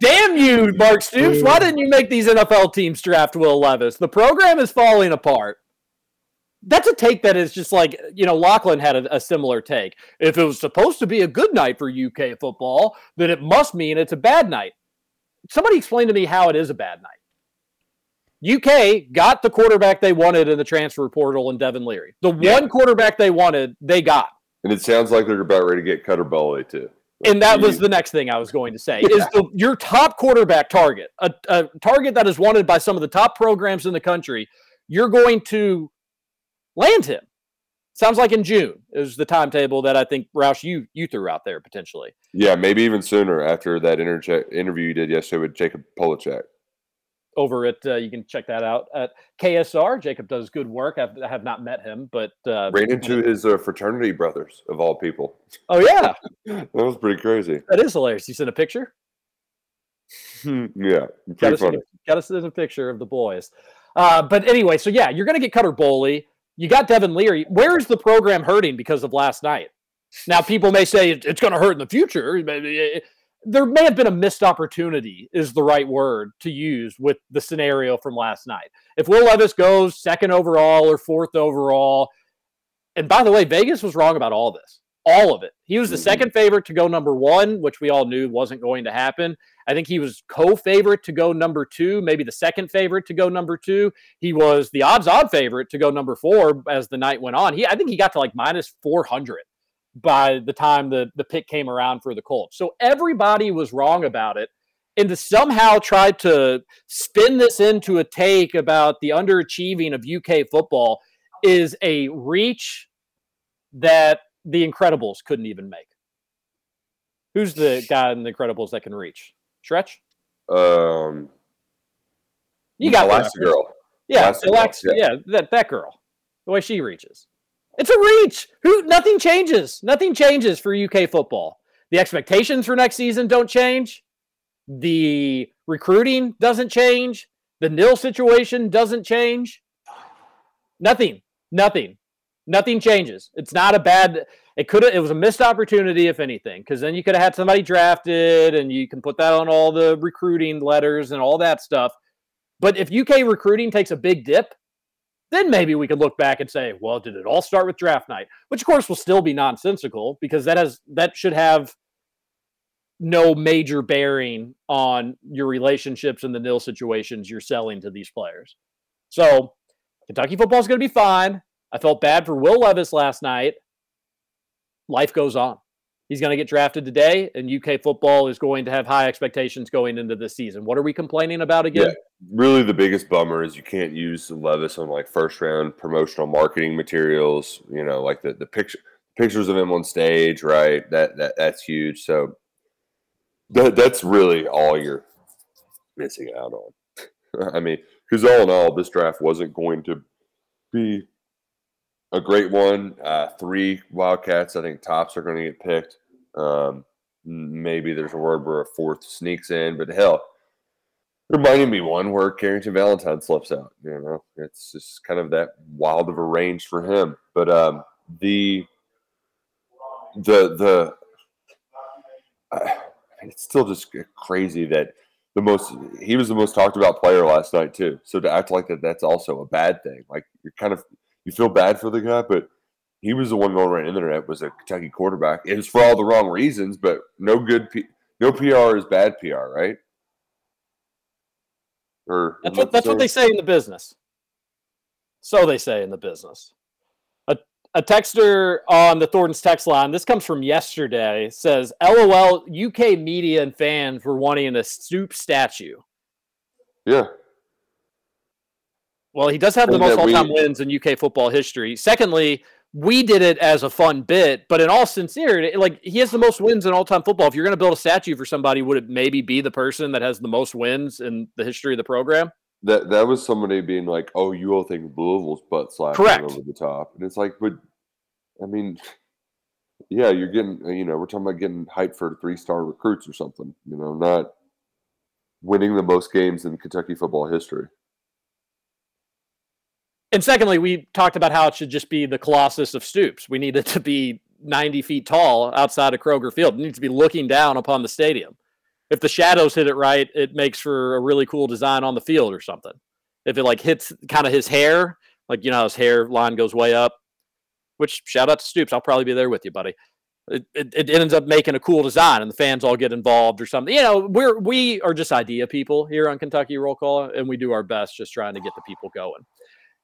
Damn you, Mark Stoops. Why didn't you make these NFL teams draft Will Levis? The program is falling apart. That's a take that is just like, you know, Lachlan had a, a similar take. If it was supposed to be a good night for UK football, then it must mean it's a bad night. Somebody explain to me how it is a bad night. UK got the quarterback they wanted in the transfer portal in Devin Leary. The Yeah. one quarterback they wanted, they got. And it sounds like they're about ready to get Cutter Boley too. And that was the next thing I was going to say is the, your top quarterback target, a, a target that is wanted by some of the top programs in the country. You're going to land him. Sounds like in June is the timetable that I think Roush you you threw out there potentially. yeah, maybe even sooner after that interche- interview you did yesterday with Jacob Polacheck. Over at uh, you can check that out at KSR. Jacob does good work. I've, I have not met him, but uh, Ran into his uh, fraternity brothers of all people. oh yeah, That was pretty crazy. that is hilarious. You sent a picture. yeah, Got us, funny. got us in a picture of the boys. Uh, but anyway, so yeah, you're going to get Cutter Boley. You got Devin Leary. Where is the program hurting because of last night? Now, people may say it's going to hurt in the future. There may have been a missed opportunity, is the right word to use with the scenario from last night. If Will Levis goes second overall or fourth overall, and by the way, Vegas was wrong about all this, all of it. He was the Mhm. second favorite to go number one, which we all knew wasn't going to happen. I think he was co-favorite to go number two, maybe the second favorite to go number two. He was the odds-on favorite to go number four as the night went on. He, I think he got to like minus four hundred by the time the the pick came around for the Colts. So everybody was wrong about it, and to somehow try to spin this into a take about the underachieving of UK football is a reach that the Incredibles couldn't even make. Who's the guy in the Incredibles that can reach? Stretch? Um, You got. Elastigirl. Yeah, Elastigirl, Alex, yeah. yeah, that, that girl. The way she reaches. It's a reach. Who nothing changes. Nothing changes for UK football. The expectations for next season don't change. The recruiting doesn't change. The nil situation doesn't change. Nothing. Nothing. Nothing changes. It's not a bad it could it was a missed opportunity if anything because then you could have had somebody drafted and you can put that on all the recruiting letters and all that stuff. But if UK recruiting takes a big dip, then maybe we could look back and say, well, did it all start with draft night? Which of course will still be nonsensical because that has that should have no major bearing on your relationships and the nil situations you're selling to these players. So Kentucky football is going to be fine. I felt bad for Will Levis last night. Life goes on. He's going to get drafted today, and UK football is going to have high expectations going into this season. What are we complaining about again? Yeah, really the biggest bummer is you can't use Levis on like first round promotional marketing materials. You know, like the the picture pictures of him on stage, right? That that that's huge. So that that's really all you're missing out on. I mean, because all in all, this draft wasn't going to be a great one. Uh, three Wildcats, I think tops are going to get picked. Um, maybe there's a word where a fourth sneaks in, but hell, even be one where Carrington Valentine slips out. You know, it's just kind of that wild of a range for him. But um, the the the uh, it's still just crazy that the most he was the most talked about player last night too. So to act like that that's also a bad thing. Like you're kind of you feel bad for the guy, but he was the one going around the internet was a Kentucky quarterback. It was for all the wrong reasons, but no good P, no PR is bad PR, right? Or That's what that's what they say in the business. So they say in the business. A a texter on the Thornton's text line, this comes from yesterday, says LOL UK media and fans were wanting a stoop statue. Yeah. Well, he does have the most all-time wins in UK football history. Secondly, we did it as a fun bit, but in all sincerity, like he has the most wins in all-time football. If you're going to build a statue for somebody, would it maybe be the person that has the most wins in the history of the program? That that was somebody being like, "Oh, you all think Louisville's butt slapping Correct. over the top," and it's like, but I mean, yeah, you're getting, you know, we're talking about getting hyped for three star recruits or something, you know, not winning the most games in Kentucky football history. And secondly, we talked about how it should just be the Colossus of Stoops. We need it to be 90 feet tall outside of Kroger Field. It needs to be looking down upon the stadium. If the shadows hit it right, it makes for a really cool design on the field or something. If it like hits kind of his hair, like you know, his hair line goes way up. Which shout out to Stoops, I'll probably be there with you, buddy. It, it, it ends up making a cool design, and the fans all get involved or something. You know, we're we are just idea people here on Kentucky Roll Call, and we do our best just trying to get the people going.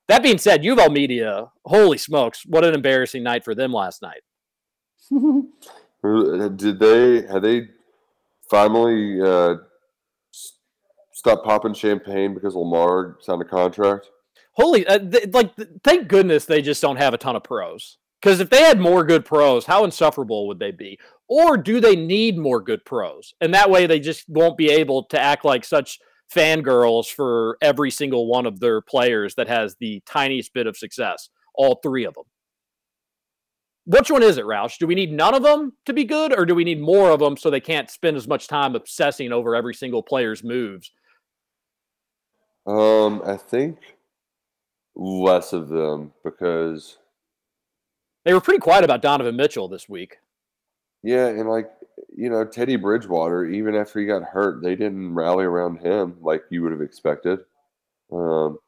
That being said, U of L Media, holy smokes, what an embarrassing night for them last night. Did they have they finally uh, s- stop popping champagne because Lamar signed a contract? Holy, uh, th- like, th- thank goodness they just don't have a ton of pros. Because if they had more good pros, how insufferable would they be? Or do they need more good pros? And that way they just won't be able to act like such fangirls for every single one of their players that has the tiniest bit of success, all three of them. Which one is it, Roush? Do we need none of them to be good, or do we need more of them so they can't spend as much time obsessing over every single player's moves? Um, I think less of them because They were pretty quiet about Donovan Mitchell this week. yeah, and like you know Teddy Bridgewater, even after he got hurt, they didn't rally around him like you would have expected. Um,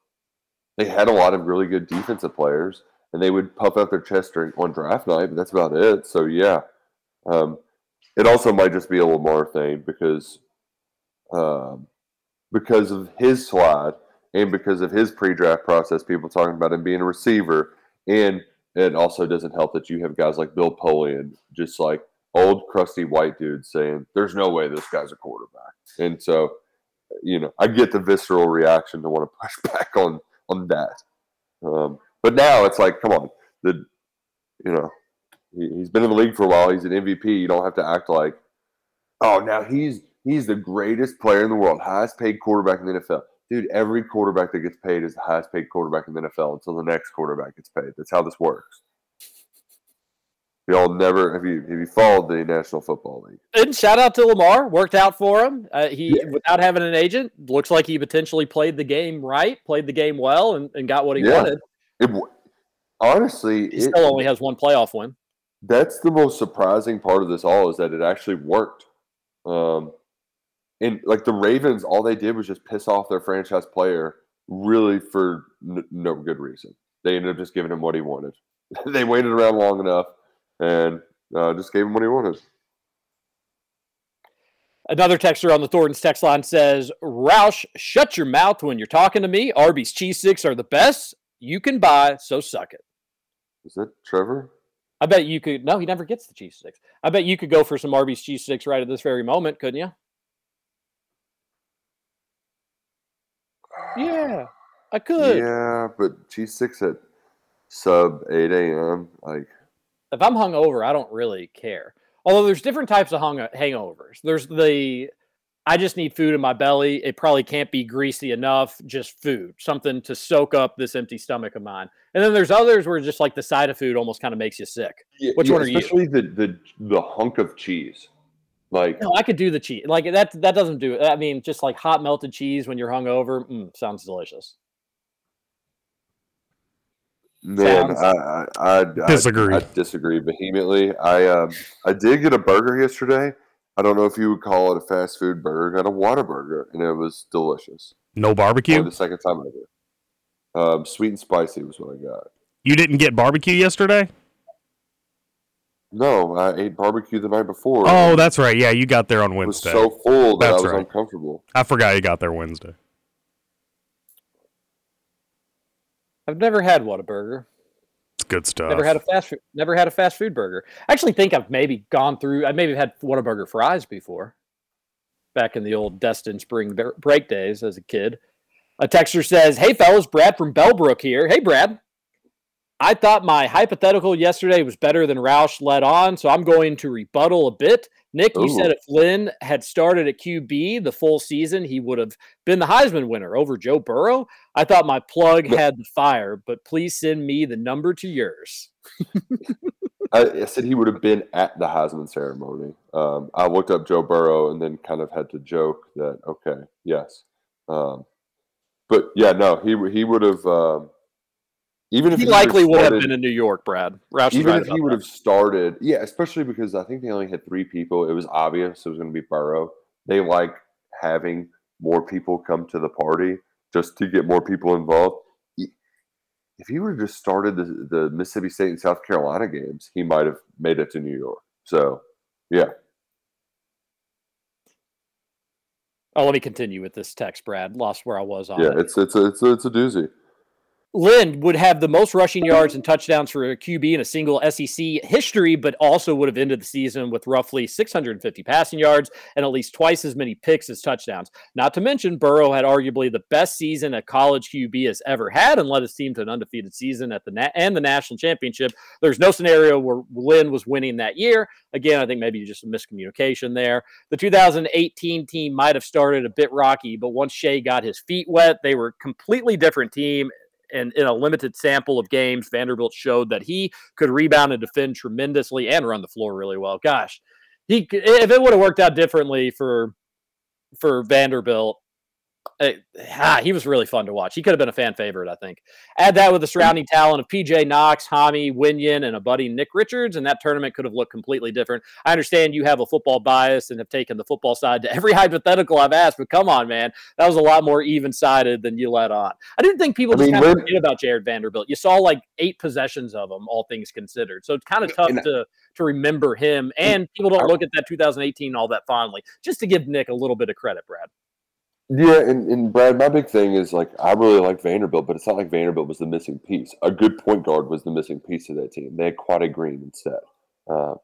they had a lot of really good defensive players, and they would puff out their chest during on draft night, but that's about it. So yeah, um, it also might just be a Lamar thing because um, because of his slide and because of his pre-draft process, people talking about him being a receiver, and it also doesn't help that you have guys like Bill Polian just like old crusty white dudes saying, "There's no way this guy's a quarterback," and so you know, I get the visceral reaction to want to push back on on that. Um, but now it's like, come on, the you know, he, he's been in the league for a while. He's an MVP. You don't have to act like, oh, now he's he's the greatest player in the world, highest paid quarterback in the NFL. Dude, every quarterback that gets paid is the highest paid quarterback in the NFL until the next quarterback gets paid. That's how this works. Y'all never have you have you followed the National Football League? And shout out to Lamar, worked out for him. Uh, he without having an agent, looks like he potentially played the game right, played the game well, and, and got what he Yeah. wanted. It, honestly, He it- still only has one playoff win. that's the most surprising part of this all is that it actually worked. Um, and like the Ravens, all they did was just piss off their franchise player, really for n- no good reason. They ended up just giving him what he wanted. they waited around long enough and uh, just gave him what he wanted. Another texter on the Thornton's text line says, Roush, shut your mouth when you're talking to me. Arby's cheese sticks are the best you can buy, so suck it. Is that Trevor? I bet you could. No, he never gets the cheese sticks. I bet you could go for some Arby's cheese sticks right at this very moment, couldn't you? Yeah, I could. Yeah, but cheese sticks at sub eight a.m. Like If I'm hungover, I don't really care. Although there's different types of hung- hangovers. There's the I just need food in my belly. It probably can't be greasy enough. Just food, something to soak up this empty stomach of mine. And then there's others where just like the side of food almost kind of makes you sick. yeah, Which yeah, one are you? especially the the the hunk of cheese. Like No, I could do the cheese. Like that. That doesn't do it. I mean, just like hot melted cheese when you're hungover. Mm, sounds delicious. Man, I, I, I I- Disagree. I, disagree vehemently. I um I did get a burger yesterday. I don't know if you would call it a fast food burger. I got a Whataburger, and it was delicious. No Only barbecue. the second time ever. Um, sweet and spicy was what I got. You didn't get barbecue yesterday. No, I ate barbecue the night before. Oh, that's right. Yeah, you got there on I was Wednesday. so full that That's I was right. uncomfortable. I forgot you got there Wednesday. I've never had Whataburger. It's good stuff. Never had a fast food. Never had a fast food burger. I actually think I've maybe gone through. I maybe had Whataburger fries before, back in the old Destin Spring break days as a kid. A texter says, "Hey fellas, Brad from Bellbrook here. Hey Brad, I thought my hypothetical yesterday was better than Roush led on, so I'm going to rebuttal a bit. Nick, you said if Lynn had started at QB the full season, he would have been the Heisman winner over Joe Burrow. I thought my plug had the fire, but please send me the number to yours. I, I said he would have been at the Heisman ceremony. Um, I looked up Joe Burrow and then kind of had to joke that okay, yes, um, but yeah, no, he he would have. Um, even if He would've likely would have been in New York, Brad. Roush even right if he would have started, yeah, especially because I think they only had three people. It was obvious it was going to be Burrow. They like having more people come to the party just to get more people involved. If he would have just started the, the Mississippi State and South Carolina games, he might have made it to New York. So, yeah, Oh, let me continue with this text, Brad. Lost where I was on yeah, it. it's it's a, it's a, it's a doozy. Lynn would have the most rushing yards and touchdowns for a QB in a single SEC history, but also would have ended the season with roughly 650 passing yards and at least twice as many picks as touchdowns. Not to mention, Burrow had arguably the best season a college QB has ever had and led his team to an undefeated season at the na- and the national championship. There's no scenario where Lynn was winning that year. Again, I think maybe just a miscommunication there. The 2018 team might have started a bit rocky, but once Shai got his feet wet, they were a completely different team and in a limited sample of games, Vanderbilt showed that he could rebound and defend tremendously and run the floor really well. Gosh, he if it would have worked out differently for for Vanderbilt, eh, ah, he was really fun to watch. He could have been a fan favorite, I think. Add that with the surrounding talent of PJ Knox, Hami, Wenyen, and a buddy Nick Richards, and that tournament could have looked completely different. I understand you have a football bias and have taken the football side to every hypothetical I've asked, but come on, man, that was a lot more even sided than you let on. I didn't think people I just mean, kind of forget about Jarred Vanderbilt. You saw like eight possessions of him, all things considered. So it's kind of tough to to remember him, and people don't look at that 2018 all that fondly. Just to give Nick a little bit of credit, Brad. Yeah, and, and Brad, my big thing is like I really like Vanderbilt, but it's not like Vanderbilt was the missing piece. A good point guard was the missing piece of that team. They had Quade Green instead. Uh,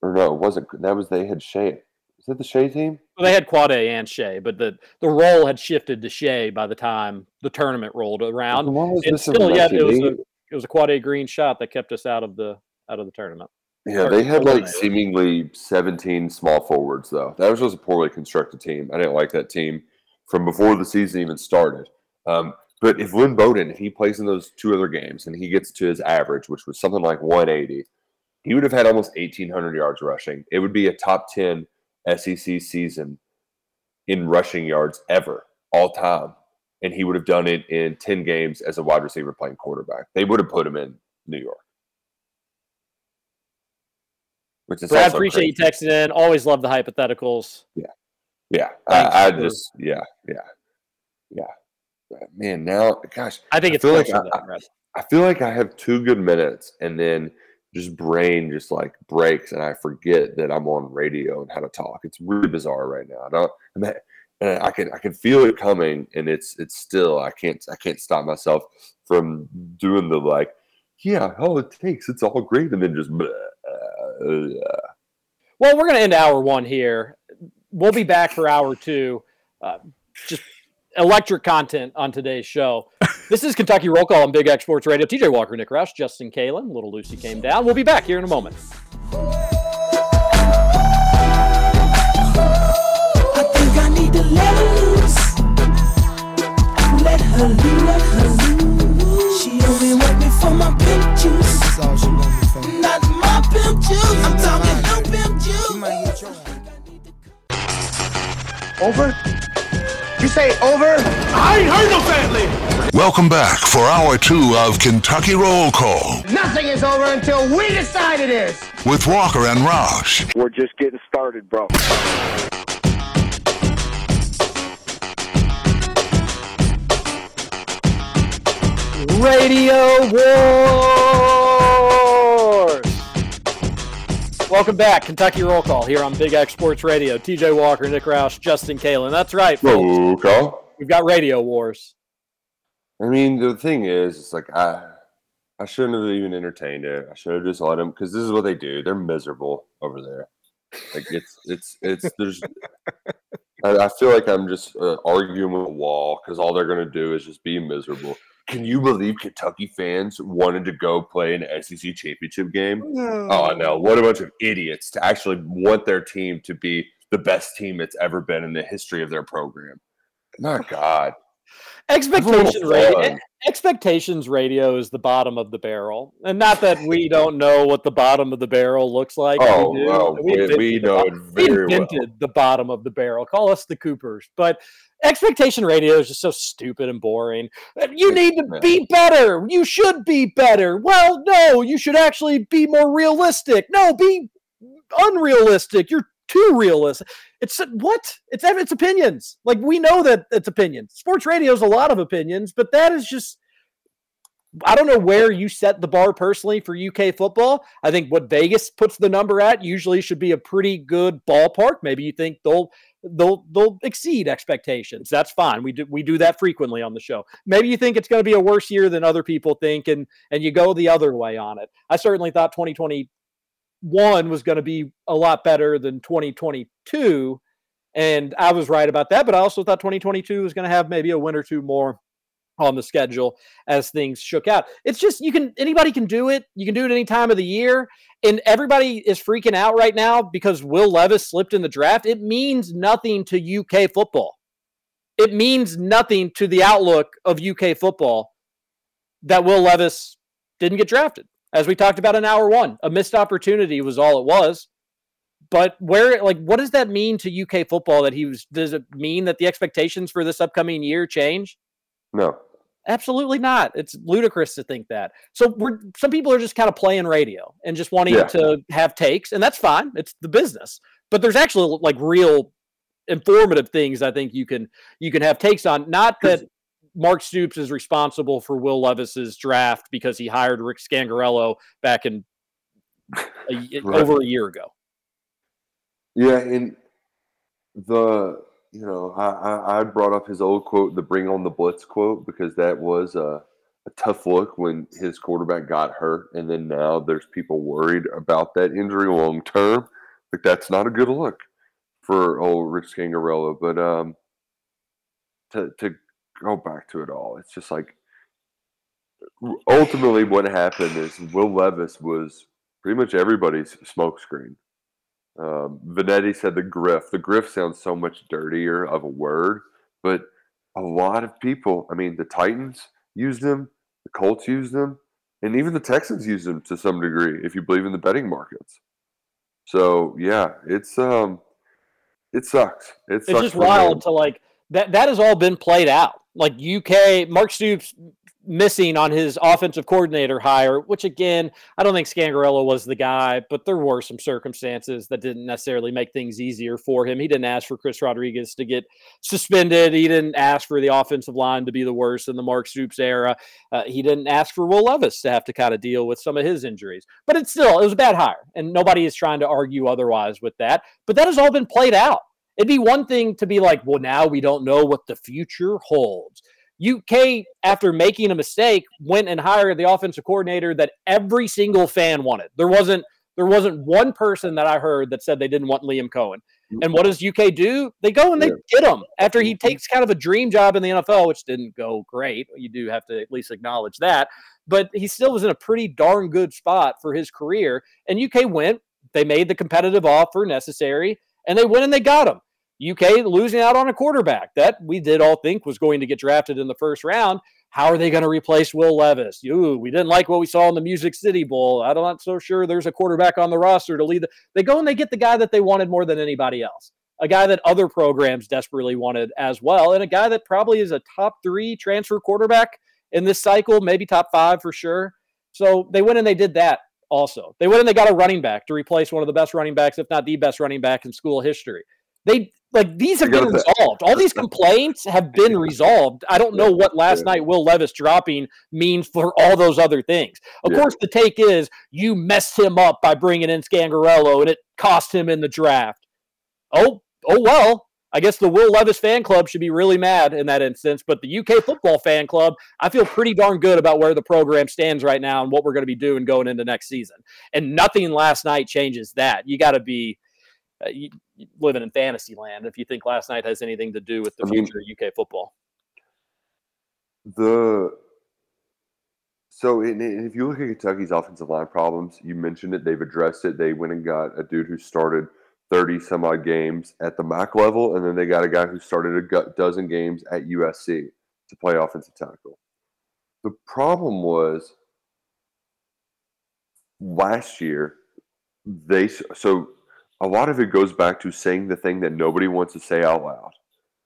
or no, it wasn't. That was they had Shai. Is that the Shai team? Well, they had Quade and Shai, but the the role had shifted to Shai by the time the tournament rolled around. And still, yeah, it was a 1980? it was a Quade green shot that kept us out of the out of the tournament. Yeah, they had like seemingly 17 small forwards, though. That was just a poorly constructed team. I didn't like that team from before the season even started. Um, but if Lynn Bowden, if he plays in those two other games and he gets to his average, which was something like 180, he would have had almost 1,800 yards rushing. It would be a top 10 SEC season in rushing yards ever, all time. And he would have done it in 10 games as a wide receiver playing quarterback. They would have put him in New York. Which is Brad, appreciate crazy. you texting in. Always love the hypotheticals. Yeah, Thanks I, I just yeah, yeah, yeah. Man, now, gosh, I think I it's feel like I- that. I feel like I have two good minutes, and then just brain just like breaks, and I forget that I'm on radio and how to talk. It's really bizarre right now. I don't, I'm at, and I can I can feel it coming, and it's it's still I can't I can't stop myself from doing the like, yeah, all it takes, it's all great, and then just. bleh, Well, we're going to end hour one here. We'll be back for hour two. Uh, just electric content on today's show. This is Kentucky Roll Call on Big X Sports Radio. TJ Walker, Nick Roush, Justin Kalen, Little Lucy came down. We'll be back here in a moment. I Over? You say over? I ain't heard no family. Welcome back for hour two of Kentucky Roll Call Nothing is over until we decide it is. with Walker and Roush. We're just getting started, bro. Radio Wars. Welcome back, Kentucky Roll Call here on Big X Sports Radio. TJ Walker, Nick Roush, Justin Kalen. That's right, folks. Roll call. We've got Radio Wars. I mean, the thing is, it's like I, I shouldn't have even entertained it. I should have just let them because this is what they do. They're miserable over there. Like it's, it's, it's. There's. I, I feel like I'm just uh, arguing with a wall because all they're gonna do is just be miserable. Can you believe Kentucky fans wanted to go play an SEC championship game? Oh no! Oh, what a bunch of idiots to actually want their team to be the best team it's ever been in the history of their program. My God. Expectation Have a little radio, expectations radio is the bottom of the barrel, and not that we don't know what the bottom of the barrel looks like. Oh, we do. well, we- we know it we very well. invented the bottom of the barrel. Call us the Coopers, but expectation radio is just so stupid and boring. Uh, You need to be better. You should be better. Well, no, you should actually be more realistic. No, be unrealistic. You're too realistic. It's what? It's it's opinions. Like we know that it's opinions. Sports radio is a lot of opinions, but that is just I don't know where you set the bar personally for UK football. I think what Vegas puts the number at usually should be a pretty good ballpark. Maybe you think they'll they'll they'll exceed expectations. That's fine. We do we do that frequently on the show. Maybe you think it's going to be a worse year than other people think and and you go the other way on it. I certainly thought 2021 was going to be a lot better than 2022 and I was right about that, but I also thought 2022 was going to have maybe a win or two more on the schedule as things shook out. It's just you can anybody can do it. You can do it any time of the year. And everybody is freaking out right now because Will Levis slipped in the draft. It means nothing to UK football. It means nothing to the outlook of UK football that Will Levis didn't get drafted. As we talked about in hour 1, a missed opportunity was all it was. But where like what does that mean to UK football that he was does it mean that the expectations for this upcoming year change? No. Absolutely not. It's ludicrous to think that. So we're some people are just kind of playing radio and just wanting Yeah. to have takes, and that's fine. It's the business. But there's actually like real informative things I think you can you can have takes on. Not that Mark Stoops is responsible for Will Levis's draft because he hired Rick Scangarello back in a, Right. over a year ago. Yeah, and the you know I, I brought up his old quote, the "Bring on the Blitz" quote, because that was a a tough look when his quarterback got hurt, and then now there's people worried about that injury long term. Like that's not a good look for old Rick Scangarello. But um, to to go back to it all, it's just like ultimately what happened is Will Levis was pretty much everybody's smokescreen. Um, Vanetti said the griff. The griff sounds so much dirtier of a word, but a lot of people, I mean, the Titans use them, the Colts use them, and even the Texans use them to some degree, if you believe in the betting markets. So yeah, it's um, it sucks. It sucks It's just wild them. to like that. That has all been played out. Like UK, Mark Stoops missing on his offensive coordinator hire, which again, I don't think Scangarello was the guy, but there were some circumstances that didn't necessarily make things easier for him. He didn't ask for Chris Rodriguez to get suspended. He didn't ask for the offensive line to be the worst in the Mark Stoops era. Uh, he didn't ask for Will Levis to have to kind of deal with some of his injuries. But it's still, it was a bad hire, and nobody is trying to argue otherwise with that. But that has all been played out. It'd be one thing to be like, well, now we don't know what the future holds. UK, after making a mistake, went and hired the offensive coordinator that every single fan wanted. There wasn't there wasn't one person that I heard that said they didn't want Liam Coen. Mm-hmm. And what does UK do? They go and they get him after he mm-hmm. takes kind of a dream job in the NFL, which didn't go great. You do have to at least acknowledge that. But he still was in a pretty darn good spot for his career. And UK went, they made the competitive offer necessary, and they went and they got him. UK losing out on a quarterback that we did all think was going to get drafted in the first round. How are they going to replace Will Levis? Ooh, we didn't like what we saw in the Music City Bowl. I'm not so sure there's a quarterback on the roster to lead. The, they go and they get the guy that they wanted more than anybody else, a guy that other programs desperately wanted as well, and a guy that probably is a top three transfer quarterback in this cycle, maybe top five for sure. So they went and they did that also. They went and they got a running back to replace one of the best running backs, if not the best running back in school history. They like these have been resolved. All these complaints have been resolved. I don't know what last night Will Levis dropping means for all those other things. Of Yeah. course, the take is you messed him up by bringing in Scangarello, and it cost him in the draft. Oh, oh well. I guess the Will Levis fan club should be really mad in that instance, but the UK football fan club, I feel pretty darn good about where the program stands right now and what we're going to be doing going into next season. And nothing last night changes that. You got to be uh, you, living in fantasy land if you think last night has anything to do with the I mean- future of UK football. The so in, in- if you look at Kentucky's offensive line problems, you mentioned it. They've addressed it. They went and got a dude who started thirty some odd games at the MAC level, and then they got a guy who started a dozen games at USC to play offensive tackle. The problem was last year they so a lot of it goes back to saying the thing that nobody wants to say out loud.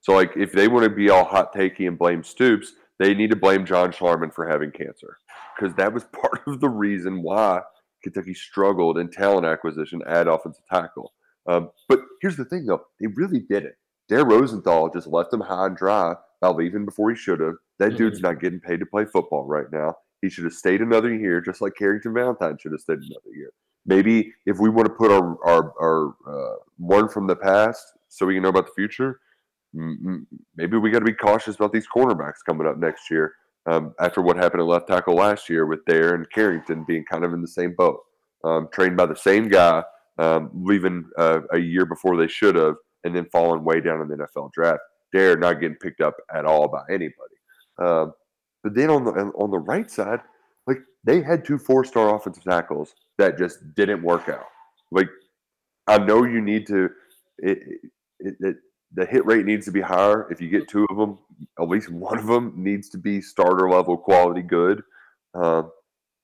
So like if they want to be all hot takey and blame Stoops, they need to blame John Schlarman for having cancer because that was part of the reason why Kentucky struggled in talent acquisition at offensive tackle. Um, but here's the thing, though, they really did it. Dare Rosenthal just left him high and dry by leaving before he should have. That dude's not getting paid to play football right now. He should have stayed another year, just like Carrington Valentine should have stayed another year. Maybe if we want to put our our, our uh, from the past so we can know about the future, maybe we got to be cautious about these cornerbacks coming up next year. Um, after what happened at left tackle last year with Dare and Carrington being kind of in the same boat, um, trained by the same guy, um, leaving uh, a year before they should have, and then falling way down in the NFL draft. Dare not getting picked up at all by anybody. Um, but then on the on the right side, like they had two four star offensive tackles that just didn't work out. Like I know you need to it, it, it the hit rate needs to be higher. If you get two of them, at least one of them needs to be starter level quality good. Um,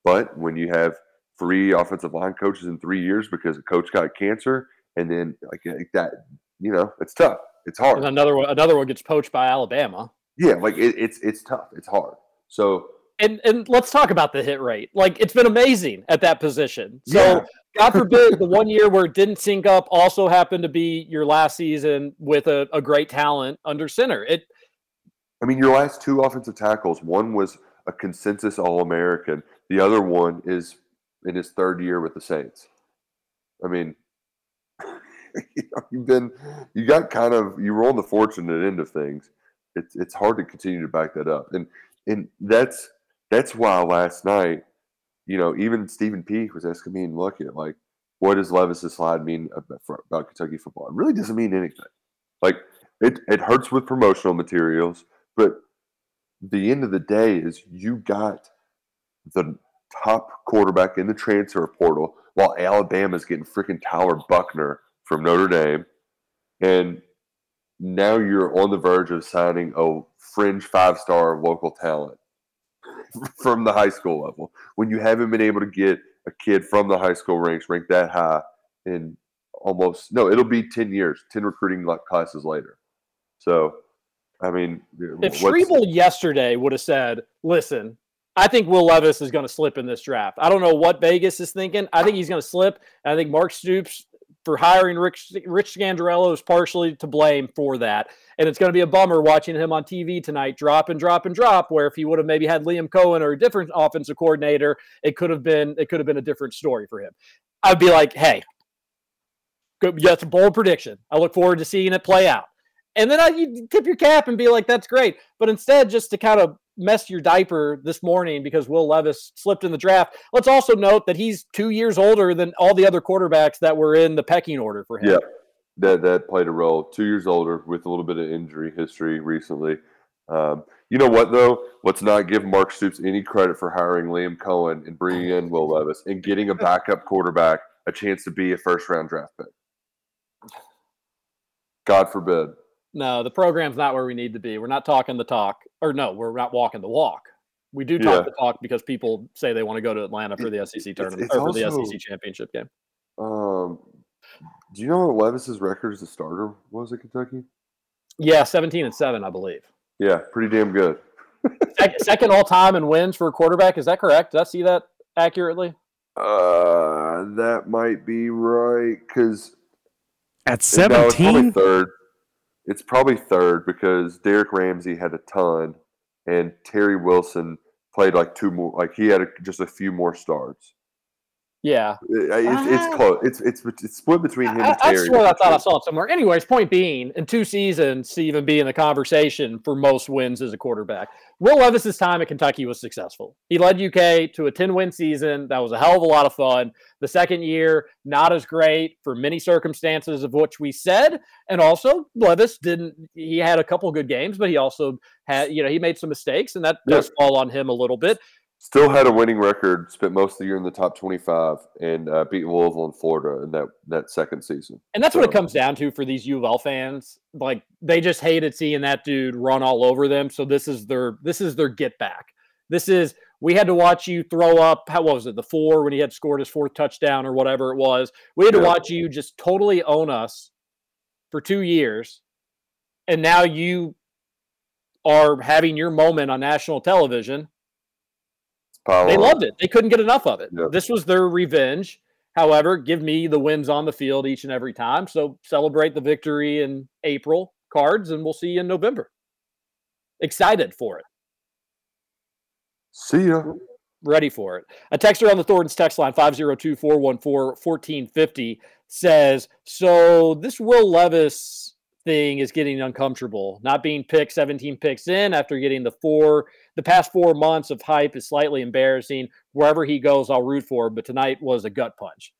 but when you have three offensive line coaches in three years because a coach got cancer, and then like, like that, you know, it's tough. It's hard. And another one, another one gets poached by Alabama. Yeah, like it, it's it's tough. It's hard. So And and let's talk about the hit rate. Like it's been amazing at that position. So Yeah. God forbid the one year where it didn't sync up also happened to be your last season with a, a great talent under center. It I mean, your last two offensive tackles, one was a consensus All American. The other one is in his third year with the Saints. I mean, you've been, you got kind of, you were on the fortunate end of things. It's it's hard to continue to back that up, and and that's that's why last night, you know, even Stephen Peak was asking me and looking at like, what does Levis's slide mean about Kentucky football? It really doesn't mean anything. Like it, it hurts with promotional materials, but the end of the day is you got the top quarterback in the transfer portal while Alabama's getting freaking Tyler Buchner from Notre Dame. And now you're on the verge of signing a fringe five star local talent from the high school level when you haven't been able to get a kid from the high school ranks ranked that high in almost no it'll be 10 years 10 recruiting classes later so i mean If Shriebel yesterday would have said, "Listen, I think Will Levis is going to slip in this draft. I don't know what Vegas is thinking. I think he's going to slip. I think Mark Stoops for hiring Rich, Rich Scangarello is partially to blame for that. And it's going to be a bummer watching him on TV tonight, drop and drop and drop. Where if he would have maybe had Liam Coen or a different offensive coordinator, it could have been it could have been a different story for him. I'd be like, hey, yeah, a bold prediction. I look forward to seeing it play out. And then I, you tip your cap and be like, that's great. But instead, just to kind of mess your diaper this morning because Will Levis slipped in the draft, let's also note that he's two years older than all the other quarterbacks that were in the pecking order for him. Yeah, that that played a role. Two years older with a little bit of injury history recently. Um, you know what though? Let's not give Mark Stoops any credit for hiring Liam Coen and bringing in Will Levis and getting a backup quarterback a chance to be a first round draft pick. God forbid. No, the program's not where we need to be. We're not talking the talk, or no, we're not walking the walk. We do talk Yeah. the talk because people say they want to go to Atlanta for the SEC tournament it's or for the SEC championship game. Um, do you know what Levis's record as a starter was at Kentucky? Yeah, seventeen and seven, I believe. Yeah, pretty damn good. Sec- second all time in wins for a quarterback. Is that correct? Did I see that accurately? Uh, that might be right because At No, 17? third. It's probably third because Derek Ramsey had a ton, and Terry Wilson played like two more. Like he had a, just a few more starts. Yeah. It's, it's Ah. close. It's it's it's split between him I, and I Terry. swear I thought I saw it somewhere. Anyways, point being, in two seasons to even be in the conversation for most wins as a quarterback, Will Levis's time at Kentucky was successful. He led UK to a 10 win season. That was a hell of a lot of fun. The second year, not as great for many circumstances of which we said. And also, Levis didn't, he had a couple good games, but he also had, you know, he made some mistakes, and that does fall on him a little bit. Still had a winning record. Spent most of the year in the top twenty-five, and uh, beat Louisville and Florida in that that second season. And that's what it comes down to for these U of L fans. Like they just hated seeing that dude run all over them. So this is their this is their get back. This is we had to watch you throw up. How what was it? The four when he had scored his fourth touchdown or whatever it was. We had to Yeah. watch you just totally own us for two years, and now you are having your moment on national television. Pile They loved it. They couldn't get enough of it. Yeah. This was their revenge. However, give me the wins on the field each and every time. So celebrate the victory in April cards, and we'll see you in November. Excited for it. See ya. Ready for it. A texter on the Thornton's text line 502 414 1450 says So this Will Levis thing is getting uncomfortable. Not being picked 17 picks in after getting the four, the past four months of hype is slightly embarrassing. Wherever he goes, I'll root for him. But tonight was a gut punch.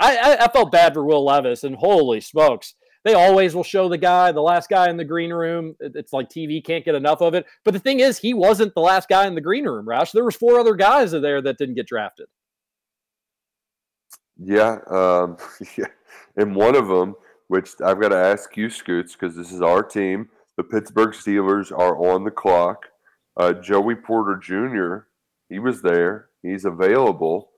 I, I, I felt bad for Will Levis, and holy smokes. They always will show the guy, the last guy in the green room. It's like TV can't get enough of it. But the thing is, he wasn't the last guy in the green room, Roush. There was four other guys there that didn't get drafted. Yeah, um, yeah, and one of them, which I've got to ask you, Scoots, because this is our team. The Pittsburgh Steelers are on the clock. Uh, Joey Porter Jr. He was there. He's available.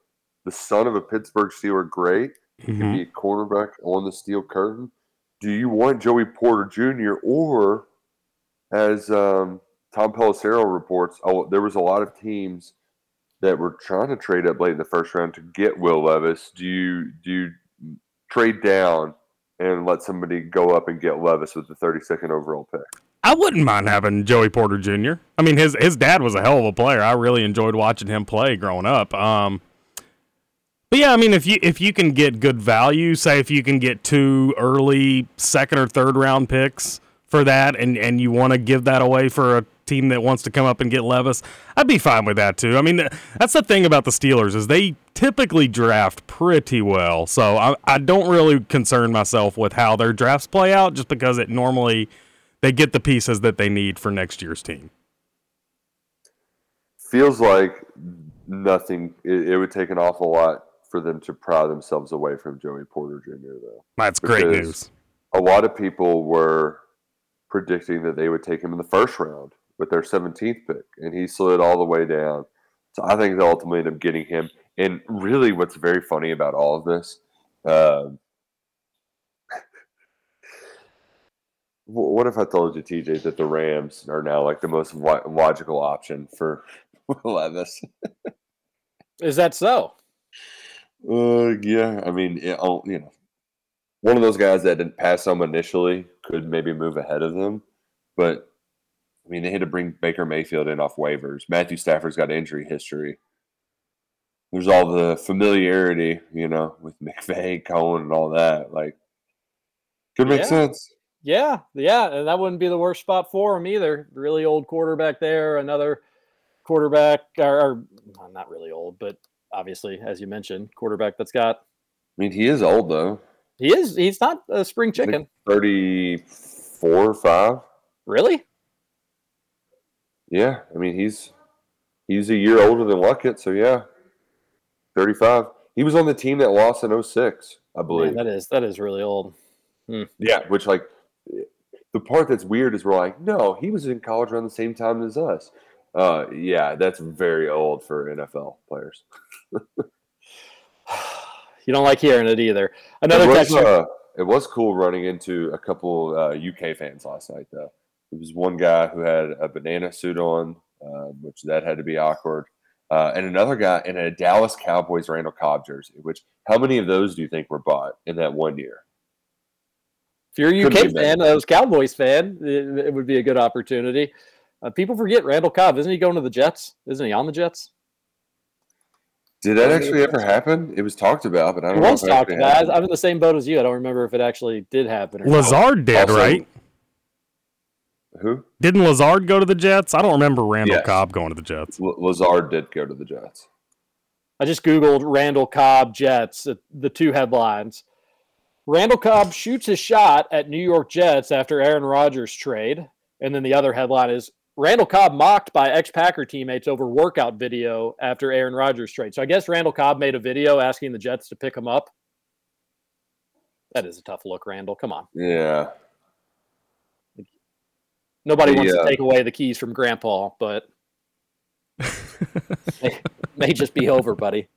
The son of a Pittsburgh Steeler great. He Mm-hmm. can be a cornerback on the steel curtain. Do you want Joey Porter Jr. or, as um, Tom Pelissero reports, oh, there was a lot of teams that were trying to trade up late in the first round to get Will Levis. Do you do you trade down and let somebody go up and get Levis with the 32nd overall pick? I wouldn't mind having Joey Porter Jr. I mean, his his dad was a hell of a player. I really enjoyed watching him play growing up. Um, but yeah, I mean, if you if you can get good value, say if you can get two early second or third round picks for that, and and you want to give that away for a team that wants to come up and get Levis, I'd be fine with that too. I mean, that's the thing about the Steelers is they typically draft pretty well, so I, I don't really concern myself with how their drafts play out, just because it normally they get the pieces that they need for next year's team. Feels like nothing. It, it would take an awful lot for them to pry themselves away from Joey Porter Jr. Though. That's great news. A lot of people were predicting that they would take him in the first round with their 17th pick, and he slid all the way down. So I think they'll ultimately end up getting him. And really, what's very funny about all of this, wh- what if I told you, TJ, that the Rams are now like the most lo- logical option for Levis? Is that so? Uh, yeah. I mean, it, oh, you know, one of those guys that didn't pass them initially could maybe move ahead of them, but I mean, they had to bring Baker Mayfield in off waivers. Matthew Stafford's got injury history. There's all the familiarity, you know, with McVay, Coen, and all that. Like, could make Yeah. sense. Yeah, yeah, and that wouldn't be the worst spot for him either. Really old quarterback there, another quarterback, or, or well, not really old, but obviously, as you mentioned, quarterback that's got. I mean, he is old though. He is. He's not a spring chicken. 34 or 5. Really? Yeah, I mean he's he's a year older than Luckett, so yeah, thirty five. He was on the team that lost in 06, I believe. Man, that is that is really old. Hmm. yeah, which like the part that's weird is we're like, no, he was in college around the same time as us. Uh, yeah, that's very old for NFL players. You don't like hearing it either. Another it was, uh, it was cool running into a couple uh, UK fans last night, though. There was one guy who had a banana suit on, uh, which that had to be awkward, uh, and another guy in a Dallas Cowboys Randall Cobb jersey. Which how many of those do you think were bought in that one year? If you're a UK fan, a Cowboys fan, it, it would be a good opportunity. Uh, people forget Randall Cobb. Isn't he going to the Jets? Isn't he on the Jets? Did that actually ever happen? It was talked about, but I He don't know. was if it actually talking about. happened. I'm in the same boat as you. I don't remember if it actually did happen. Or not. Lazard did, Also- right? Who? Didn't Lazard go to the Jets? I don't remember Randall Yes. Cobb going to the Jets. L- Lazard did go to the Jets. I just Googled Randall Cobb Jets, uh, the two headlines. Randall Cobb shoots his shot at New York Jets after Aaron Rodgers trade. And then the other headline is Randall Cobb mocked by ex Packer teammates over workout video after Aaron Rodgers trade. So I guess Randall Cobb made a video asking the Jets to pick him up. That is a tough look, Randall. Come on. Yeah. Nobody The, wants uh, to take away the keys from Grandpa, but may, may just be over, buddy.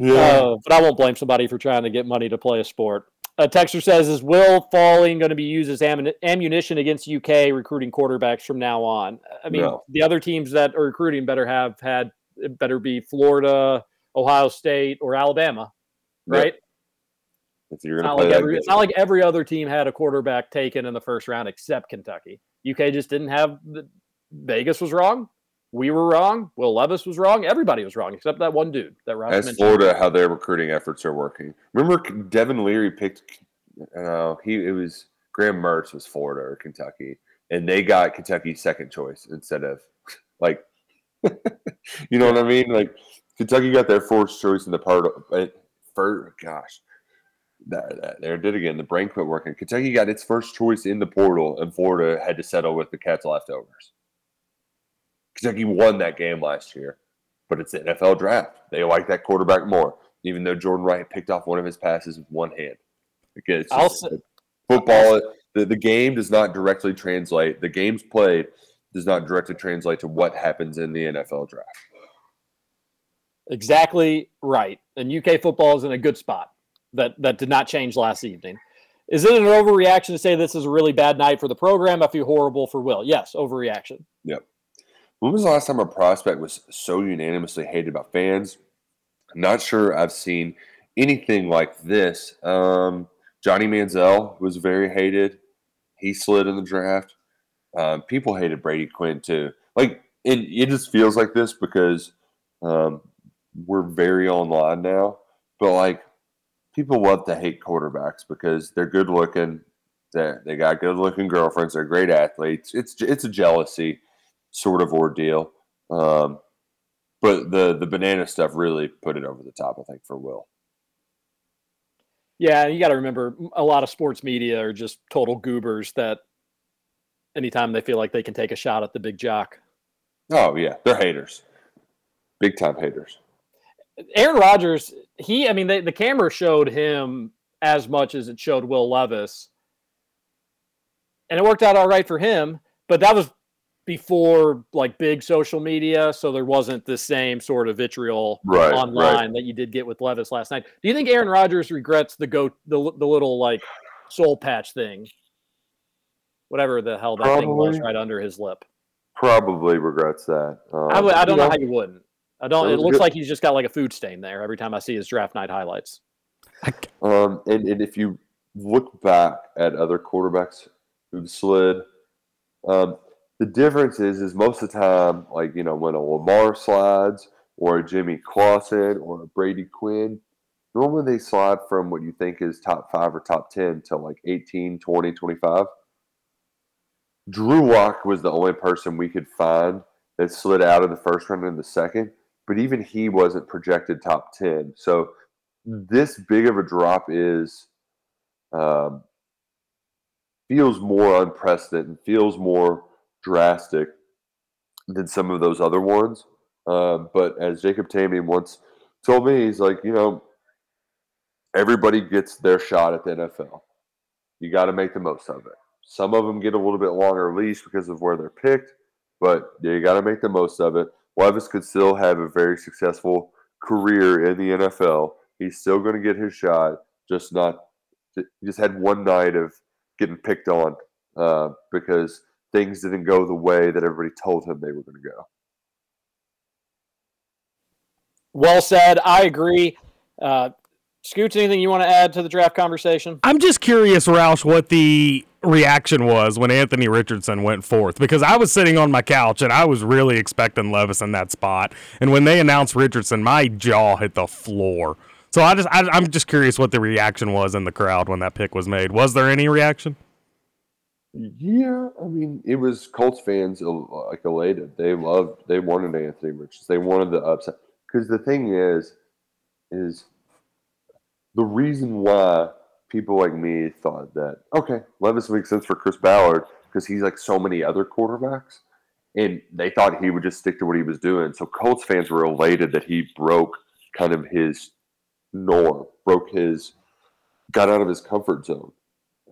Uh, but I won't blame somebody for trying to get money to play a sport. Uh, Texter says, "Is Will Falling going to be used as ammuni- ammunition against UK recruiting quarterbacks from now on?" I mean, No. the other teams that are recruiting better have had it better be Florida, Ohio State, or Alabama, Yep. right? If you're It's gonna not, play like every, it's not like every other team had a quarterback taken in the first round except Kentucky. UK just didn't have. The, Vegas was wrong. We were wrong. Will Levis was wrong. Everybody was wrong except that one dude that Ask mentioned. Florida how their recruiting efforts are working. Remember, Devin Leary picked. Uh, he it was Graham Mertz was Florida or Kentucky, and they got Kentucky's second choice instead of like, you know what I mean? Like Kentucky got their fourth choice in the part. Of, for gosh, there it did again. The brain quit working. Kentucky got its first choice in the portal, and Florida had to settle with the Cats leftovers. Kentucky won that game last year, but it's the NFL draft. They like that quarterback more, even though Jordan Wright picked off one of his passes with one hand. Because it's just- say- football, the, the game does not directly translate. The games played does not directly translate to what happens in the NFL draft. Exactly right. And UK football is in a good spot. That that did not change last evening. Is it an overreaction to say this is a really bad night for the program? I feel horrible for Will. Yes, overreaction. Yep. When was the last time a prospect was so unanimously hated by fans? Not sure I've seen anything like this. Um, Johnny Manziel was very hated. He slid in the draft. Um, people hated Brady Quinn too. Like, and it just feels like this because um, we're very online now. But like, people love to hate quarterbacks because they're good looking. They they got good looking girlfriends. They're great athletes. It's it's a jealousy. sort of ordeal. Um, but the the banana stuff really put it over the top, I think, for Will. Yeah, you got to remember a lot of sports media are just total goobers that anytime they feel like they can take a shot at the big jock. Oh yeah, they're haters, big time haters. Aaron Rodgers, he, I mean, they, the camera showed him as much as it showed Will Levis, and it worked out all right for him. But that was before like big social media, so there wasn't the same sort of vitriol Right, online right. that you did get with Levis last night. Do you think Aaron Rodgers regrets the go the the little like soul patch thing, whatever the hell that thing was right under his lip? Probably regrets that. Um, I don't you know how you wouldn't. I don't. It It looks good. like he's just got like a food stain there every time I see his draft night highlights. Um, and, and if you look back at other quarterbacks who've slid, um, the difference is is most of the time, like you know, when a Lamar slides or a Jimmy Clausen or a Brady Quinn, normally they slide from what you think is top five or top 10 to like 18, 20, 25. Drew Lock was the only person we could find that slid out of the first round and the second, but even he wasn't projected top 10. So this big of a drop is um, feels more unprecedented, feels more drastic than some of those other ones. Um, but as Jacob Tamme once told me, he's like, you know, everybody gets their shot at the NFL. You got to make the most of it. Some of them get a little bit longer leash because of where they're picked, but you got to make the most of it. Levis could still have a very successful career in the NFL. He's still going to get his shot, just not. He just had one night of getting picked on uh, because things didn't go the way that everybody told him they were going to go. Well said. I agree. Uh, Scoots, anything you want to add to the draft conversation? I'm just curious, Roush, what the reaction was when Anthony Richardson went fourth because I was sitting on my couch and I was really expecting Levis in that spot. And when they announced Richardson, my jaw hit the floor. So I just, I, I'm just curious what the reaction was in the crowd when that pick was made. Was there any reaction? Yeah, I mean, it was Colts fans el- like elated. They loved, they wanted Anthony Richardson. They wanted the upside. Because the thing is, is the reason why people like me thought that okay, Levis makes sense for Chris Ballard because he's like so many other quarterbacks, and they thought he would just stick to what he was doing. So Colts fans were elated that he broke kind of his norm, broke his, got out of his comfort zone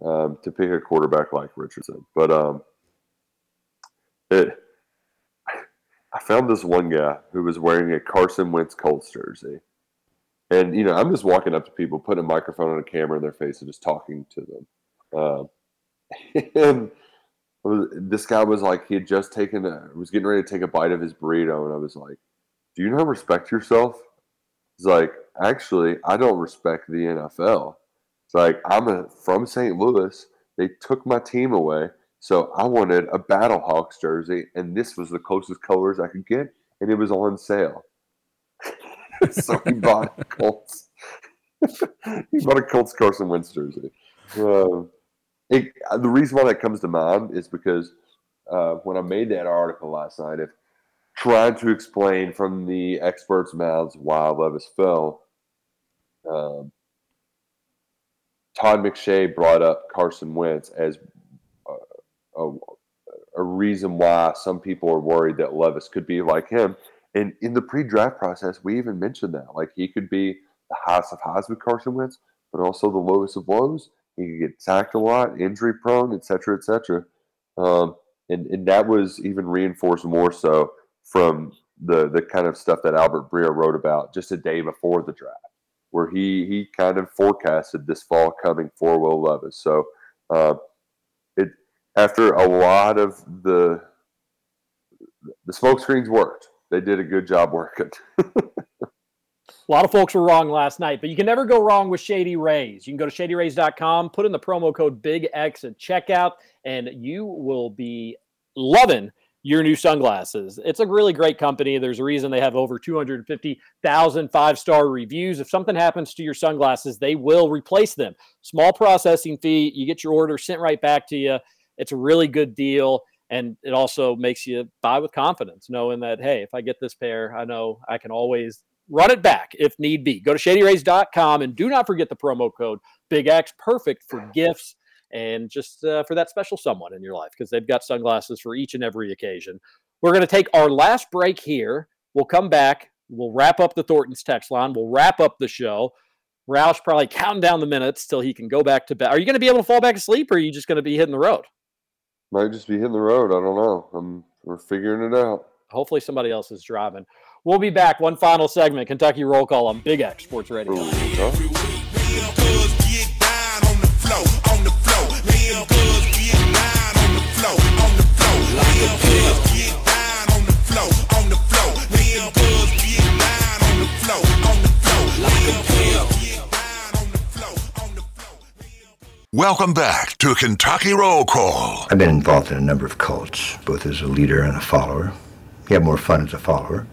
um, to pick a quarterback like Richardson. But um, it, I found this one guy who was wearing a Carson Wentz Colts jersey. And, you know, I'm just walking up to people, putting a microphone and a camera in their face and just talking to them. Um, and was, this guy was like, he had just taken, a, was getting ready to take a bite of his burrito. And I was like, do you not respect yourself? He's like, actually, I don't respect the NFL. It's like, I'm a, from St. Louis. They took my team away. So I wanted a Battlehawks jersey, and this was the closest colors I could get, and it was on sale. so he bought a Colts. he bought a Colts Carson Wentz jersey. Um, it, the reason why that comes to mind is because uh, when I made that article last night, if trying to explain from the experts' mouths why Levis fell, um, Todd McShay brought up Carson Wentz as a, a, a reason why some people are worried that Levis could be like him. And in the pre-draft process, we even mentioned that, like he could be the highest of highs with Carson Wentz, but also the lowest of lows. He could get sacked a lot, injury prone, et cetera, et cetera. Um, and, and that was even reinforced more so from the the kind of stuff that Albert Breer wrote about just a day before the draft, where he he kind of forecasted this fall coming for Will Levis. So uh, it after a lot of the the smoke screens worked. They did a good job working. A lot of folks were wrong last night, but you can never go wrong with Shady Rays. You can go to shadyrays.com, put in the promo code Big X at checkout, and you will be loving your new sunglasses. It's a really great company. There's a reason they have over 250,000 five star reviews. If something happens to your sunglasses, they will replace them. Small processing fee. You get your order sent right back to you. It's a really good deal. And it also makes you buy with confidence, knowing that, hey, if I get this pair, I know I can always run it back if need be. Go to shadyrays.com and do not forget the promo code Big X, perfect for gifts and just uh, for that special someone in your life because they've got sunglasses for each and every occasion. We're going to take our last break here. We'll come back. We'll wrap up the Thornton's text line. We'll wrap up the show. Roush probably counting down the minutes till he can go back to bed. Are you going to be able to fall back asleep, or are you just going to be hitting the road? Might just be hitting the road. I don't know. I'm we're figuring it out. Hopefully, somebody else is driving. We'll be back. One final segment, Kentucky Roll Call on Big X Sports Radio. Welcome back to Kentucky Roll Call. I've been involved in a number of cults, both as a leader and a follower. You have more fun as a follower,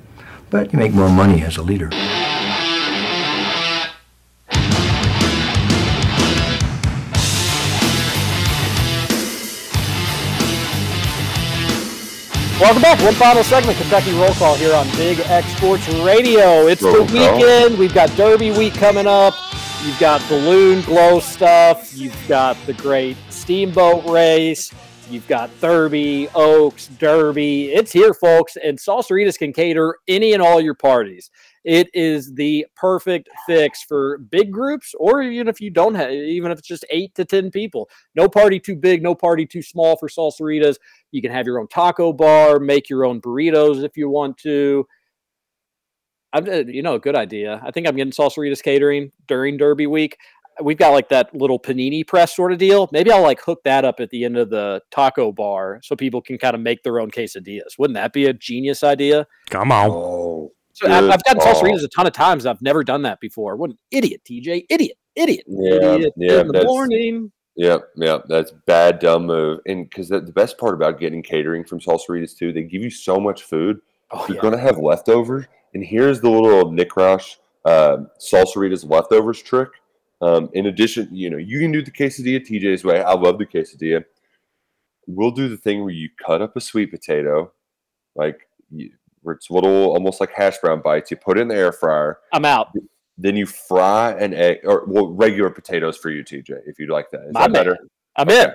but you make more money as a leader. Welcome back. One final segment, Kentucky Roll Call here on Big X Sports Radio. It's Roll the call. weekend. We've got Derby week coming up. You've got balloon glow stuff. You've got the great steamboat race. You've got Derby, Oaks, Derby. It's here, folks. And Salsaritas can cater any and all your parties. It is the perfect fix for big groups, or even if you don't have, even if it's just eight to 10 people. No party too big, no party too small for Salsaritas. You can have your own taco bar, make your own burritos if you want to. I'm, uh, you know, a good idea. I think I'm getting Salsaritas catering during Derby week. We've got like that little panini press sort of deal. Maybe I'll like hook that up at the end of the taco bar so people can kind of make their own quesadillas. Wouldn't that be a genius idea? Come on. Oh, So I've, I've gotten call. Salsaritas a ton of times. I've never done that before. What an idiot, TJ! Idiot, idiot, Yeah, idiot yeah, in the that's- morning. Yep, yep, that's bad, dumb move. And because the, the best part about getting catering from Salsaritas too, they give you so much food. Oh, You're yeah. going to have leftovers. And here's the little Nick Roush uh, Salsaritas leftovers trick. Um, in addition, you know, you can do the quesadilla TJ's way. I love the quesadilla. We'll do the thing where you cut up a sweet potato, like you, where it's little, almost like hash brown bites. You put it in the air fryer. I'm out. Then you fry an egg, or well, regular potatoes for you, TJ, if you'd like that. Is My that better? I'm in.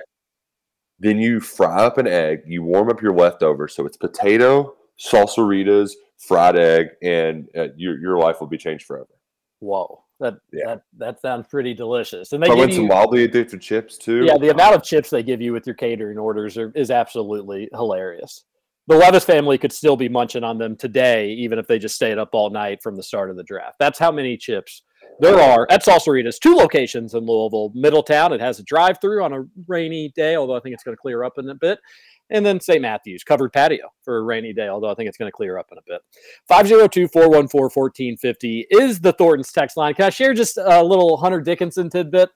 Then you fry up an egg. You warm up your leftovers, so it's potato, salsaritas, fried egg, and uh, your your life will be changed forever. Whoa, that Yeah. that that sounds pretty delicious. And they give in some wildly addicted chips too. yeah, the amount of chips they give you with your catering orders are, is absolutely hilarious. The Levis family could still be munching on them today, even if they just stayed up all night from the start of the draft. That's how many chips there are at Salsaritas. Two locations in Louisville, Middletown. It has a drive-through on a rainy day, although I think it's going to clear up in a bit. And then St. Matthews, covered patio for a rainy day, although I think it's going to clear up in a bit. 502 414 1450 is the Thornton's text line. Can I share just a little Hunter Dickinson tidbit?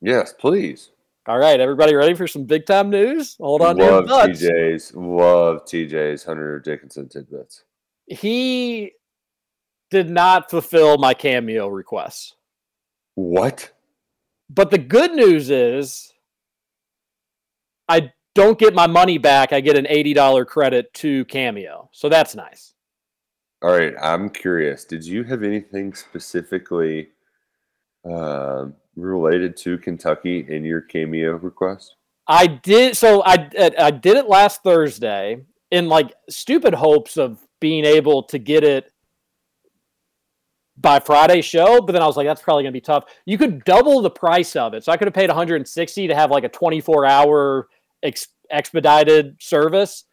Yes, please. All right, everybody ready for some big time news? Hold on Love. TJ's. Love TJ's Hunter Dickinson tidbits. He did not fulfill my cameo request. What? But the good news is I don't get my money back. I get an $80 credit to Cameo. So that's nice. All right, I'm curious. Did you have anything specifically um related to Kentucky in your cameo request? I did so I I did it last Thursday in like stupid hopes of being able to get it by Friday's show, but then I was like, that's probably gonna be tough. You could double the price of it, so I could have paid 160 to have like a 24 hour ex- expedited service.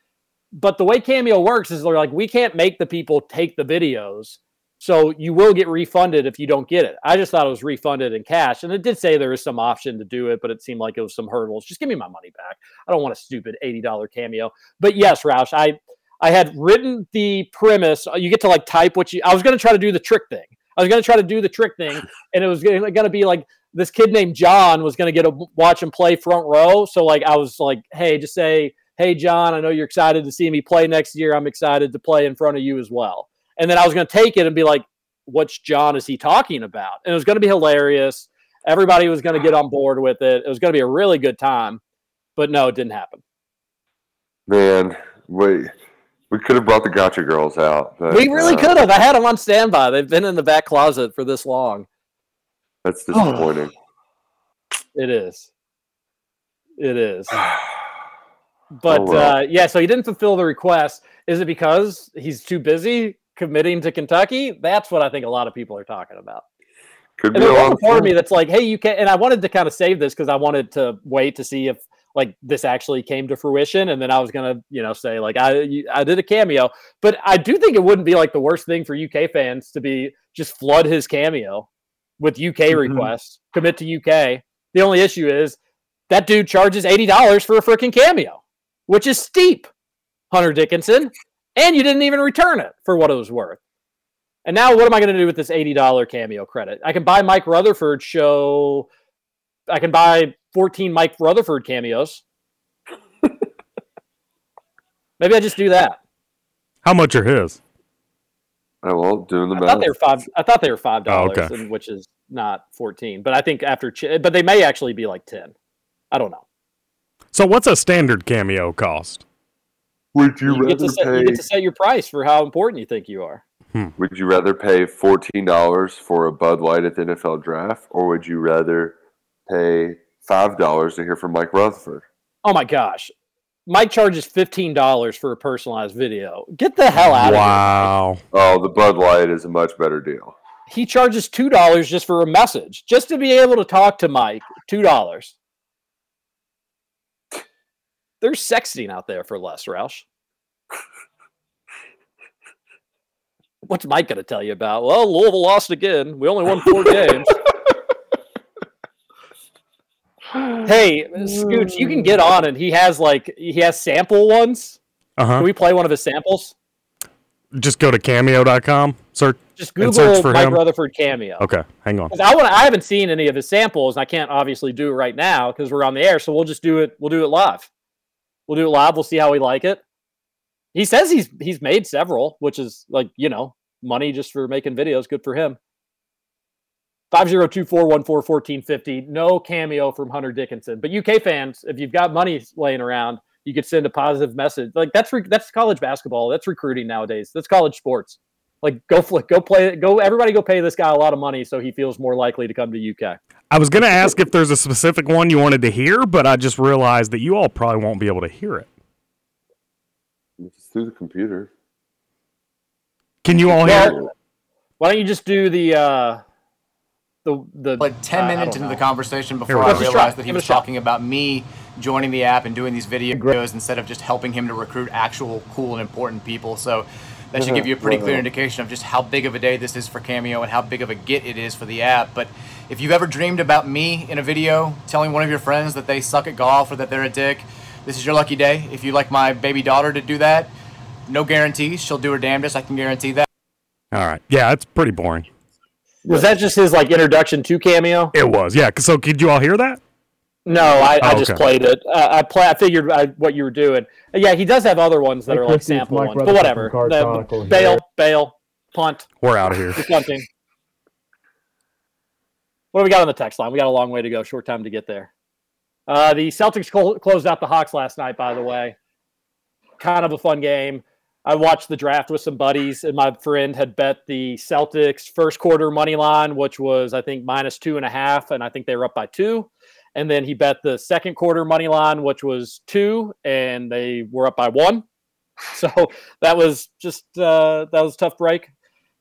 But the way Cameo works is they're like, we can't make the people take the videos, so you will get refunded if you don't get it. I just thought it was refunded in cash, and it did say there is some option to do it, but it seemed like it was some hurdles. Just give me my money back. I don't want a stupid eighty dollar cameo. But yes, Roush, I I had written the premise. You get to like type what you. I was going to try to do the trick thing. I was going to try to do the trick thing, and it was going to be like this kid named John was going to get to watch him play front row. So like I was like, hey, just say, hey John, I know you're excited to see me play next year. I'm excited to play in front of you as well. And then I was going to take it and be like, which John is he talking about? And it was going to be hilarious. Everybody was going to get on board with it. It was going to be a really good time. But no, it didn't happen. Man, we we could have brought the Gotcha Girls out. But, We really uh, could have. I had them on standby. They've been in the back closet for this long. That's disappointing. It is. It is. But Oh, well. uh, yeah, so he didn't fulfill the request. Is it because he's too busy committing to Kentucky? That's what I think a lot of people are talking about. Could And be a there's of part of me that's like, hey, you can. And I wanted to kind of save this because I wanted to wait to see if like this actually came to fruition, and then I was gonna, you know, say like I I did a cameo. But I do think it wouldn't be like the worst thing for UK fans to be just flood his cameo with UK Mm-hmm. requests, commit to UK. The only issue is that dude charges eighty dollars for a freaking cameo, which is steep, Hunter Dickinson, and you didn't even return it for what it was worth. And now, what am I going to do with this eighty-dollar cameo credit? I can buy Mike Rutherford show. I can buy fourteen Mike Rutherford cameos. Maybe I just do that. How much are his? Oh, well, doing the I math. thought they were five. I thought they were five dollars, Oh, okay. which is not fourteen. But I think after, ch- but they may actually be like ten. I don't know. So what's a standard cameo cost? Would you, You get, rather to set, pay? you get to set your price for how important you think you are. Hmm. Would you rather pay fourteen dollars for a Bud Light at the NFL draft, or would you rather pay five dollars to hear from Mike Rutherford? Oh my gosh, Mike charges fifteen dollars for a personalized video. Get the hell out of here! Wow. Oh, the Bud Light is a much better deal. he charges two dollars just for a message, just to be able to talk to Mike. Two dollars. There's sexting out there for less, Roush. What's Mike going to tell you about? Well, Louisville lost again. We only won four games. Hey, Scooch, you can get on, and he has like he has sample ones. Uh Can we play one of his samples? Just go to cameo.com, search, Just and search Google for Mike him. Rutherford cameo. Okay, hang on. I want. I haven't seen any of his samples. and I can't obviously do it right now because we're on the air. So we'll just do it. We'll do it live. We'll do it live. We'll see how we like it. He says he's he's made several, which is like you know money just for making videos. Good for him. Five zero two four one four fourteen fifty. No cameo from Hunter Dickinson. But UK fans, if you've got money laying around, you could send a positive message. Like that's re- that's college basketball. That's recruiting nowadays. That's college sports. Like go flick, go play go everybody go pay this guy a lot of money so he feels more likely to come to UK. I was going to ask if there's a specific one you wanted to hear, but I just realized that you all probably won't be able to hear it. It's through the computer. Can you all hear it? Well, why don't you just do the uh the the like 10 I- I minutes don't into the conversation before I go. Try. realized that he was a shot. talking about me joining the app and doing these videos instead of just helping him to recruit actual cool and important people. So that should mm-hmm. give you a pretty clear indication of just how big of a day this is for Cameo and how big of a get it is for the app. But if you've ever dreamed about me in a video telling one of your friends that they suck at golf or that they're a dick, this is your lucky day. If you'd like my baby daughter to do that, no guarantees. She'll do her damnedest. I can guarantee that. All right. Yeah, it's pretty boring. Was that just his like introduction to cameo? It was. Yeah. So could you all hear that? No, I, I Oh, just okay. played it. Uh, I play. I figured I, what you were doing. Uh, Yeah, he does have other ones that Hey, are like Christy, it's sample Mike ones, but whatever. from Card The- bail, here. bail, punt. We're out of here. We're punting. What do we got on the text line? We got a long way to go. Short time to get there. Uh, the Celtics clo- closed out the Hawks last night. By the way, kind of a fun game. I watched the draft with some buddies, and my friend had bet the Celtics first quarter money line, which was I think minus two and a half, and I think they were up by two. And then he bet the second quarter money line, which was two, and they were up by one. So that was just uh, that was tough break.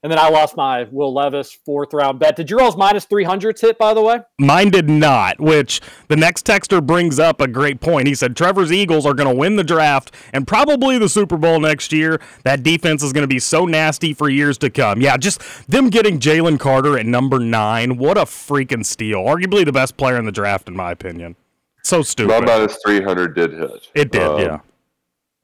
And then I lost my Will Levis fourth round bet. Did your all's minus three hundreds hit by the way? Mine did not, which the next texter brings up a great point. He said Trevor's Eagles are going to win the draft and probably the Super Bowl next year. That defense is going to be so nasty for years to come. Yeah, just them getting Jalen Carter at number nine. What a freaking steal. Arguably the best player in the draft, in my opinion. So stupid. My stupid. minus three hundred did hit. It did, Um, yeah.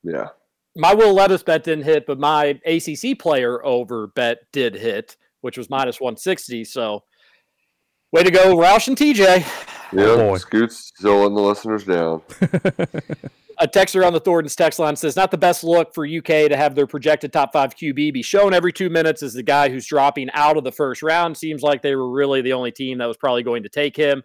Yeah. My Will Levis bet didn't hit, but my ACC player over bet did hit, which was minus 160. So way to go, Roush and TJ. Yeah. Oh, Scoot's still letting the listeners down. A texter on the Thornton's text line says, not the best look for UK to have their projected top five QB be shown every two minutes as the guy who's dropping out of the first round. Seems like they were really the only team that was probably going to take him.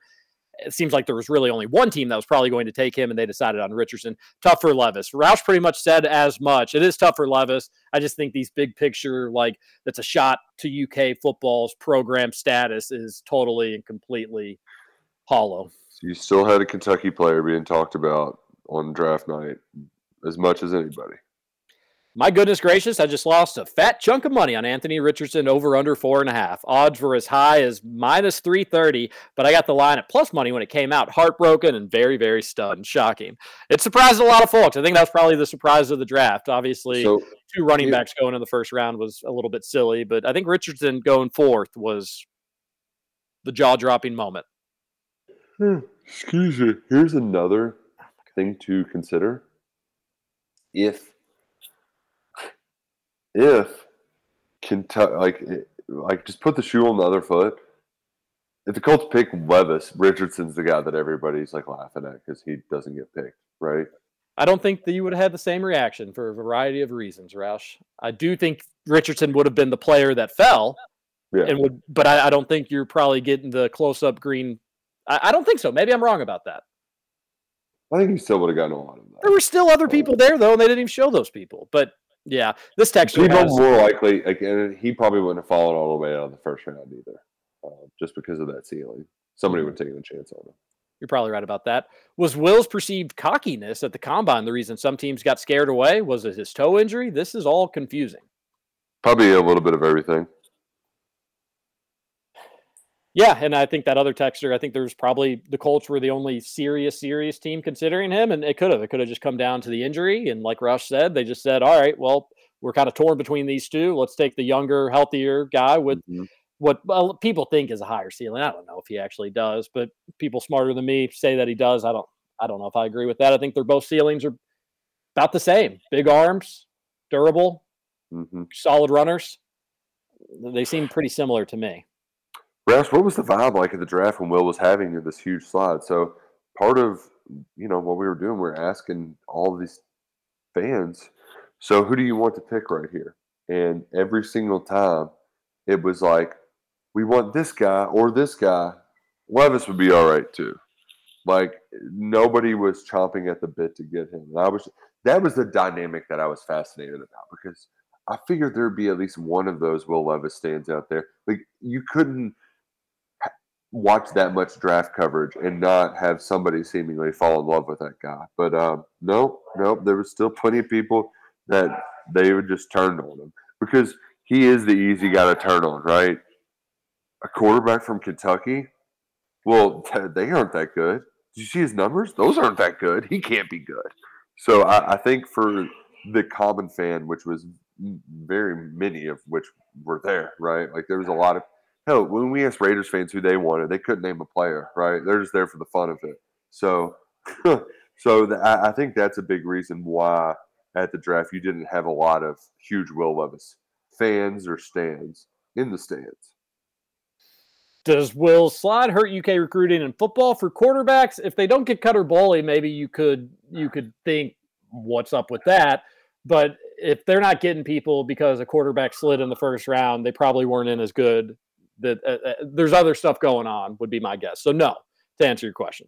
It seems like there was really only one team that was probably going to take him, and they decided on Richardson. Tough for Levis. Roush pretty much said as much. It is tough for Levis. I just think these big picture, like that's a shot to UK football's program status, is totally and completely hollow. You still had a Kentucky player being talked about on draft night as much as anybody. My goodness gracious, I just lost a fat chunk of money on Anthony Richardson over under four and a half. Odds were as high as minus 330, but I got the line at plus money when it came out. Heartbroken and very, very stunned. Shocking. It surprised a lot of folks. I think that was probably the surprise of the draft. Obviously, So, two running yeah. backs going in the first round was a little bit silly, but I think Richardson going fourth was the jaw dropping moment. Hmm, Excuse me. Here's another thing to consider. If if Kentucky, like, like just put the shoe on the other foot. If the Colts pick Levis, Richardson's the guy that everybody's like laughing at because he doesn't get picked, right? I don't think that you would have had the same reaction for a variety of reasons, Roush. I do think Richardson would have been the player that fell, Yeah. and would, but I, I don't think you're probably getting the close up green. I, I don't think so. Maybe I'm wrong about that. I think he still would have gotten a lot of that. There were still other oh. people there though, and they didn't even show those people. But yeah, this texture People has, more likely, like, and he probably wouldn't have fallen all the way out of the first round either, uh, just because of that ceiling. Somebody would have taken a chance on him. You're probably right about that. Was Will's perceived cockiness at the combine the reason some teams got scared away? Was it his toe injury? This is all confusing. Probably a little bit of everything. Yeah, and I think that other texter, I think there's probably the Colts were the only serious, serious team considering him, and it could have. It could have just come down to the injury, and like Roush said, they just said, "All right, well, we're kind of torn between these two. Let's take the younger, healthier guy with what well, people think is a higher ceiling. I don't know if he actually does, but people smarter than me say that he does. I don't. I don't know if I agree with that. I think they're both ceilings are about the same. Big arms, durable, Mm-hmm. solid runners. They seem pretty similar to me. Roush, what was the vibe like at the draft when Will was having this huge slide? So part of you know what we were doing, we are asking all these fans, so who do you want to pick right here? And every single time, it was like, we want this guy or this guy. Levis would be all right too. Like nobody was chomping at the bit to get him. And I was that was the dynamic that I was fascinated about because I figured there'd be at least one of those Will Levis stands out there. Like you couldn't watch that much draft coverage and not have somebody seemingly fall in love with that guy. But um, nope, nope. There was still plenty of people that they would just turn on him because he is the easy guy to turn on, right? A quarterback from Kentucky. Well, they aren't that good. Did you see his numbers? Those aren't that good. He can't be good. So I, I think for the common fan, which was very many of which were there, right? Like there was a lot of hell. When we asked Raiders fans who they wanted, they couldn't name a player, right? They're just there for the fun of it. So, so the, I, I think that's a big reason why at the draft you didn't have a lot of huge Will Levis fans or stands in the stands. Does Will Slide hurt UK recruiting in football for quarterbacks? If they don't get Cutter Boley, maybe you could you could think what's up with that. But if they're not getting people because a quarterback slid in the first round, they probably weren't in as good. That uh, uh, there's other stuff going on would be my guess. So no, to answer your question.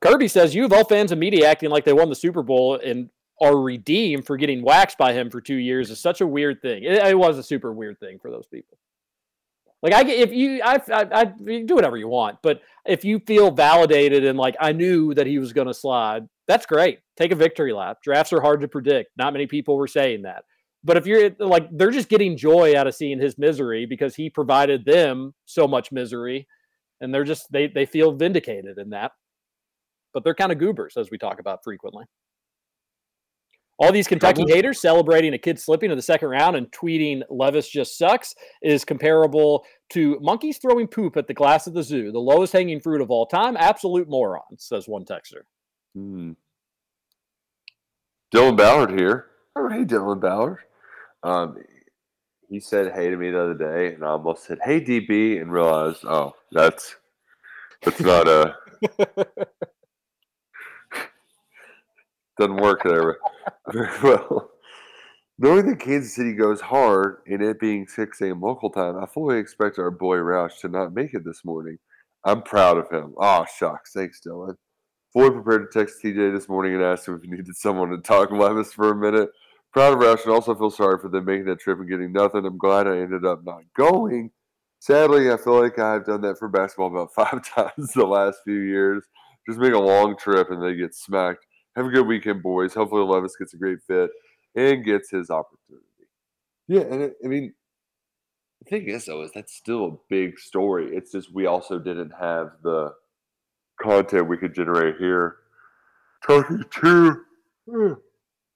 Kirby says you have all fans and media acting like they won the Super Bowl and are redeemed for getting waxed by him for two years is such a weird thing. It, it was a super weird thing for those people. Like I, if you, I, I, I you do whatever you want, but if you feel validated and like I knew that he was going to slide, that's great. Take a victory lap. Drafts are hard to predict. Not many people were saying that. But if you're like, they're just getting joy out of seeing his misery because he provided them so much misery, and they're just they they feel vindicated in that. But they're kind of goobers, as we talk about frequently. All these Kentucky haters celebrating a kid slipping in the second round and tweeting Levis just sucks is comparable to monkeys throwing poop at the glass of the zoo, the lowest hanging fruit of all time. Absolute morons, says one texter. Hmm. Dylan Ballard here. Oh, hey, Dylan Ballard. Um, he said hey to me the other day, and I almost said hey DB, and realized, oh, that's that's not a doesn't work there very well. Knowing that Kansas City goes hard and it being 6 a.m. local time, I fully expect our boy Roush to not make it this morning. I'm proud of him. Oh, shucks. Thanks, Dylan. Fully prepared to text TJ this morning and ask him if he needed someone to talk Levis for a minute. Proud of Roush and also feel sorry for them making that trip and getting nothing. I'm glad I ended up not going. Sadly, I feel like I've done that for basketball about five times the last few years. Just make a long trip and they get smacked. Have a good weekend, boys. Hopefully, Levis gets a great fit and gets his opportunity. Yeah, and it, I mean, the thing is, though, is that's still a big story. It's just we also didn't have the content we could generate here. Talking to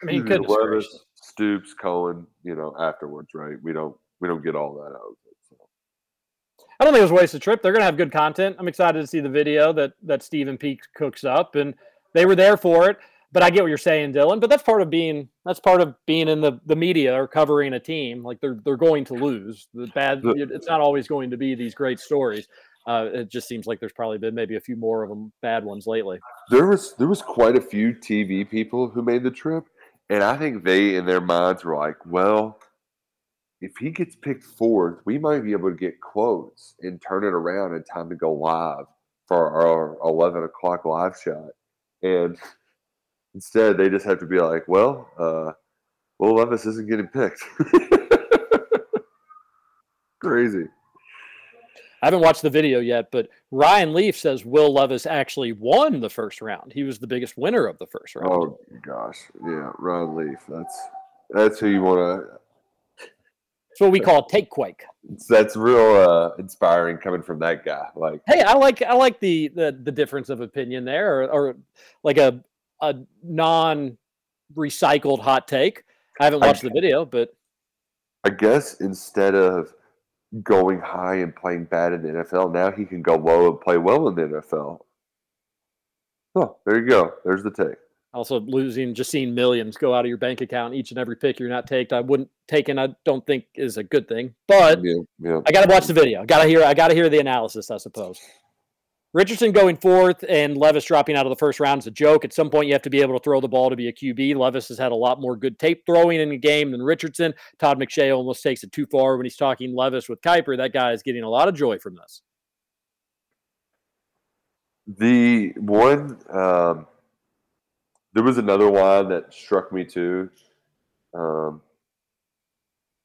I mean, goodness Levis, gracious. Stoops, Coen, you know, afterwards, right? We don't we don't get all that out of it. I don't think it was a waste of trip. They're going to have good content. I'm excited to see the video that that Stephen Peak cooks up, and they were there for it. But I get what you're saying, Dylan. But that's part of being that's part of being in the, the media or covering a team. Like they're they're going to lose. The bad. It's not always going to be these great stories. Uh, it just seems like there's probably been maybe a few more of them bad ones lately. There was there was quite a few TV people who made the trip, and I think they in their minds were like, well, if he gets picked fourth, we might be able to get quotes and turn it around in time to go live for our eleven o'clock live shot. And instead, they just have to be like, well, uh, Will Levis isn't getting picked. Crazy. I haven't watched the video yet, but Ryan Leaf says Will Levis actually won the first round. He was the biggest winner of the first round. Oh gosh, yeah, Ryan Leaf. That's that's who you want to. It's what we call take quake. It's, That's real uh, inspiring coming from that guy. Like, Hey, I like I like the the, the difference of opinion there, or, or like a a non recycled hot take. I haven't I- watched the video, but I guess instead of going high and playing bad in the NFL, now he can go low and play well in the NFL. Oh, there you go. There's the take. also losing just seeing millions go out of your bank account each and every pick you're not taken. I wouldn't take and I don't think is a good thing. But Yeah, yeah. I got to watch the video. Got to hear. I got to hear the analysis. I suppose. Richardson going fourth and Levis dropping out of the first round is a joke. At some point, you have to be able to throw the ball to be a QB. Levis has had a lot more good tape throwing in the game than Richardson. Todd McShay almost takes it too far when he's talking Levis with Kiper. That guy is getting a lot of joy from this. The one, um, there was another line that struck me too um,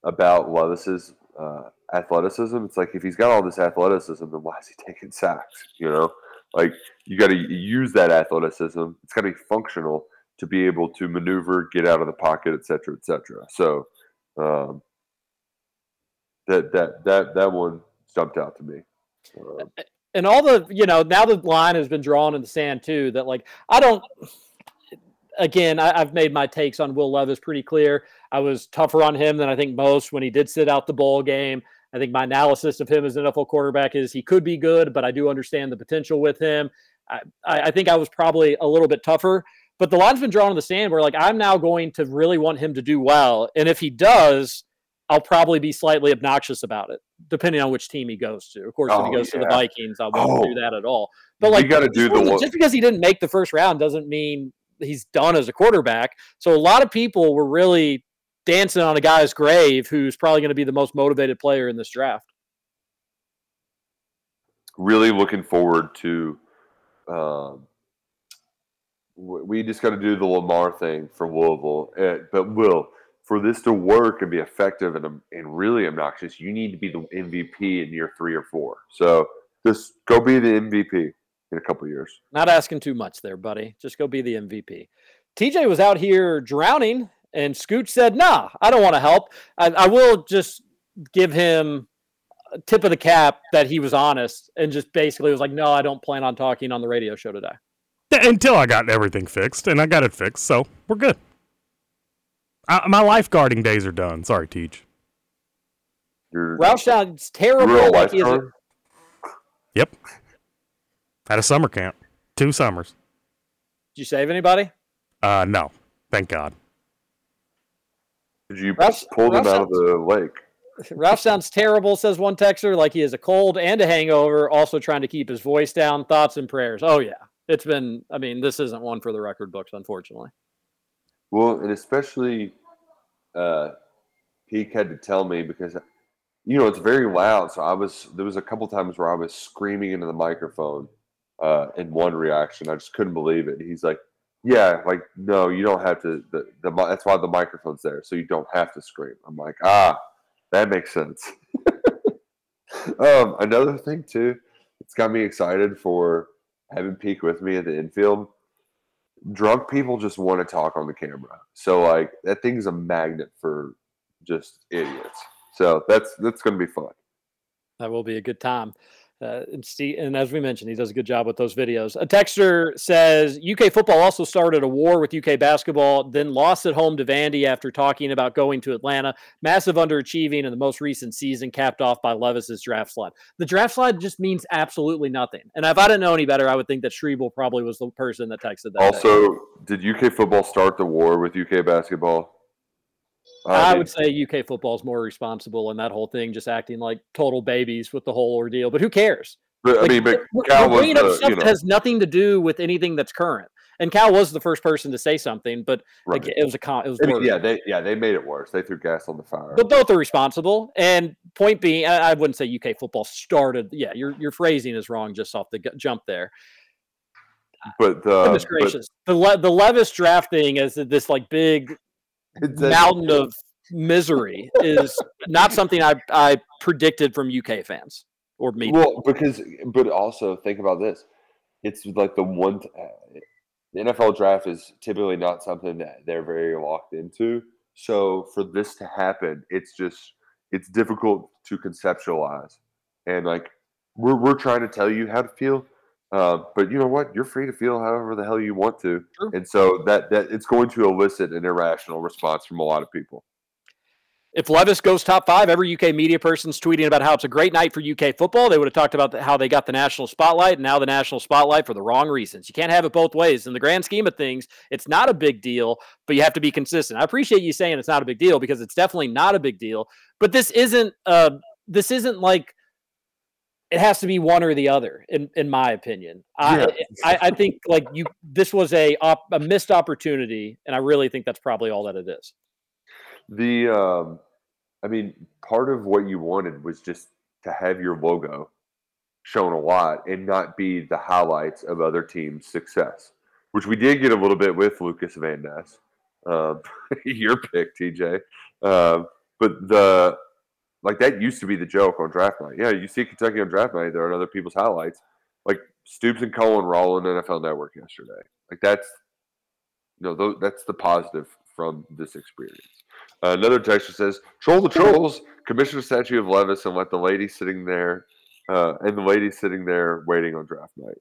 about Levis's uh, athleticism. It's like if he's got all this athleticism, then why is he taking sacks? You know, like you got to use that athleticism. It's got to be functional to be able to maneuver, get out of the pocket, et cetera, et cetera. So um, that that that that one jumped out to me. Um, and all the you know now the line has been drawn in the sand too that like i don't again I, i've made my takes on will levis pretty clear i was tougher on him than i think most when he did sit out the bowl game i think my analysis of him as an nfl quarterback is he could be good but i do understand the potential with him i, I think i was probably a little bit tougher but the line's been drawn in the sand where like i'm now going to really want him to do well and if he does I'll probably be slightly obnoxious about it, depending on which team he goes to. Of course, Oh, he goes to the. Vikings, I won't Oh. do that at all. But like, gotta do the wasn't- one- just because he didn't make the first round doesn't mean he's done as a quarterback. So a lot of people were really dancing on a guy's grave who's probably going to be the most motivated player in this draft. really looking forward to. Um, we just got to do the Lamar thing for Louisville, uh, but Will, for this to work and be effective and, and really obnoxious, you need to be the MVP in year three or four. So just go be the MVP in a couple years. Not asking too much there, buddy. Just go be the MVP. TJ was out here drowning, and Scooch said, "Nah, I don't want to help. I, I will just give him a tip of the cap that he was honest and just basically was like, no, I don't plan on talking on the radio show today." Until I got everything fixed, and I got it fixed, so we're good. I, my lifeguarding days are done. Sorry, Teach. Roush sounds terrible. Real like he is a- lifeguard? Yep. Had a summer camp, two summers. Did you save anybody? Uh, no, thank God. Did you Russ- pull them out of the lake? Ralph sounds terrible, says one texter, like he has a cold and a hangover, also trying to keep his voice down. Thoughts and prayers. Oh, yeah. It's been, I mean, this isn't one for the record books, unfortunately. Well, and especially uh, Peak had to tell me because you know, it's very loud. So I was there was a couple times where I was screaming into the microphone uh, in one reaction. I just couldn't believe it. He's like, "Yeah, like no, you don't have to. The, the that's why the microphone's there, so you don't have to scream." I'm like, ah, that makes sense. um, another thing too, it's got me excited for having Peak with me at the infield. Drunk people just want to talk on the camera, so like that thing's a magnet for just idiots. So that's that's gonna be fun. That will be a good time. Uh, and Steve, and as we mentioned, he does a good job with those videos. A texter says UK football also started a war with UK basketball, then lost at home to Vandy after talking about going to Atlanta. Massive underachieving in the most recent season, capped off by Levis's draft slide. The draft slide just means absolutely nothing. And if I didn't know any better, I would think that Shriebel probably was the person that texted that. day. Also, did UK football start the war with UK basketball? I would say UK football is more responsible in that whole thing, just acting like total babies with the whole ordeal. But who cares? But, I mean, but we're, Cal we're was bringing up the, stuff you that know, has nothing to do with anything that's current. And Cal was the first person to say something, but like, it was a con. It was yeah, they yeah they made it worse. They threw gas on the fire. But both are responsible. And point being, I, I wouldn't say UK football started. Yeah, your your phrasing is wrong just off the gu- jump there. But the Goodness um, but the Le- the Levis draft thing as this like big mountain of misery is not something I I predicted from UK fans or me. Well, because but also think about this. It's like the one t- uh, the NFL draft is typically not something that they're very locked into. So for this to happen, it's just it's difficult to conceptualize. And like we're we're trying to tell you how to feel. Uh, but you know what? You're free to feel however the hell you want to. And so that that it's going to elicit an irrational response from a lot of people. If Levis goes top five, every UK media person's tweeting about how it's a great night for UK football. They would have talked about the, how they got the national spotlight, and now the national spotlight for the wrong reasons. You can't have it both ways. In the grand scheme of things, it's not a big deal, but you have to be consistent. I appreciate you saying it's not a big deal because it's definitely not a big deal. But this isn't uh, this isn't like it has to be one or the other, in in my opinion. Yeah. I, I I think like you this was a op, a missed opportunity, and I really think that's probably all that it is. The um, I mean, part of what you wanted was just to have your logo shown a lot and not be the highlights of other teams' success, which we did get a little bit with Lucas Van Ness, um, your pick, TJ. Um, but the like that used to be the joke on draft night. Yeah, you see Kentucky on draft night, there are other people's highlights. Like Stoops and Coen were all on NFL Network yesterday. Like that's you know, that's the positive from this experience. Uh, another texter says, "Troll the trolls, Commissioner a statue of Levis and let the lady sitting there, uh, and the lady sitting there waiting on draft night."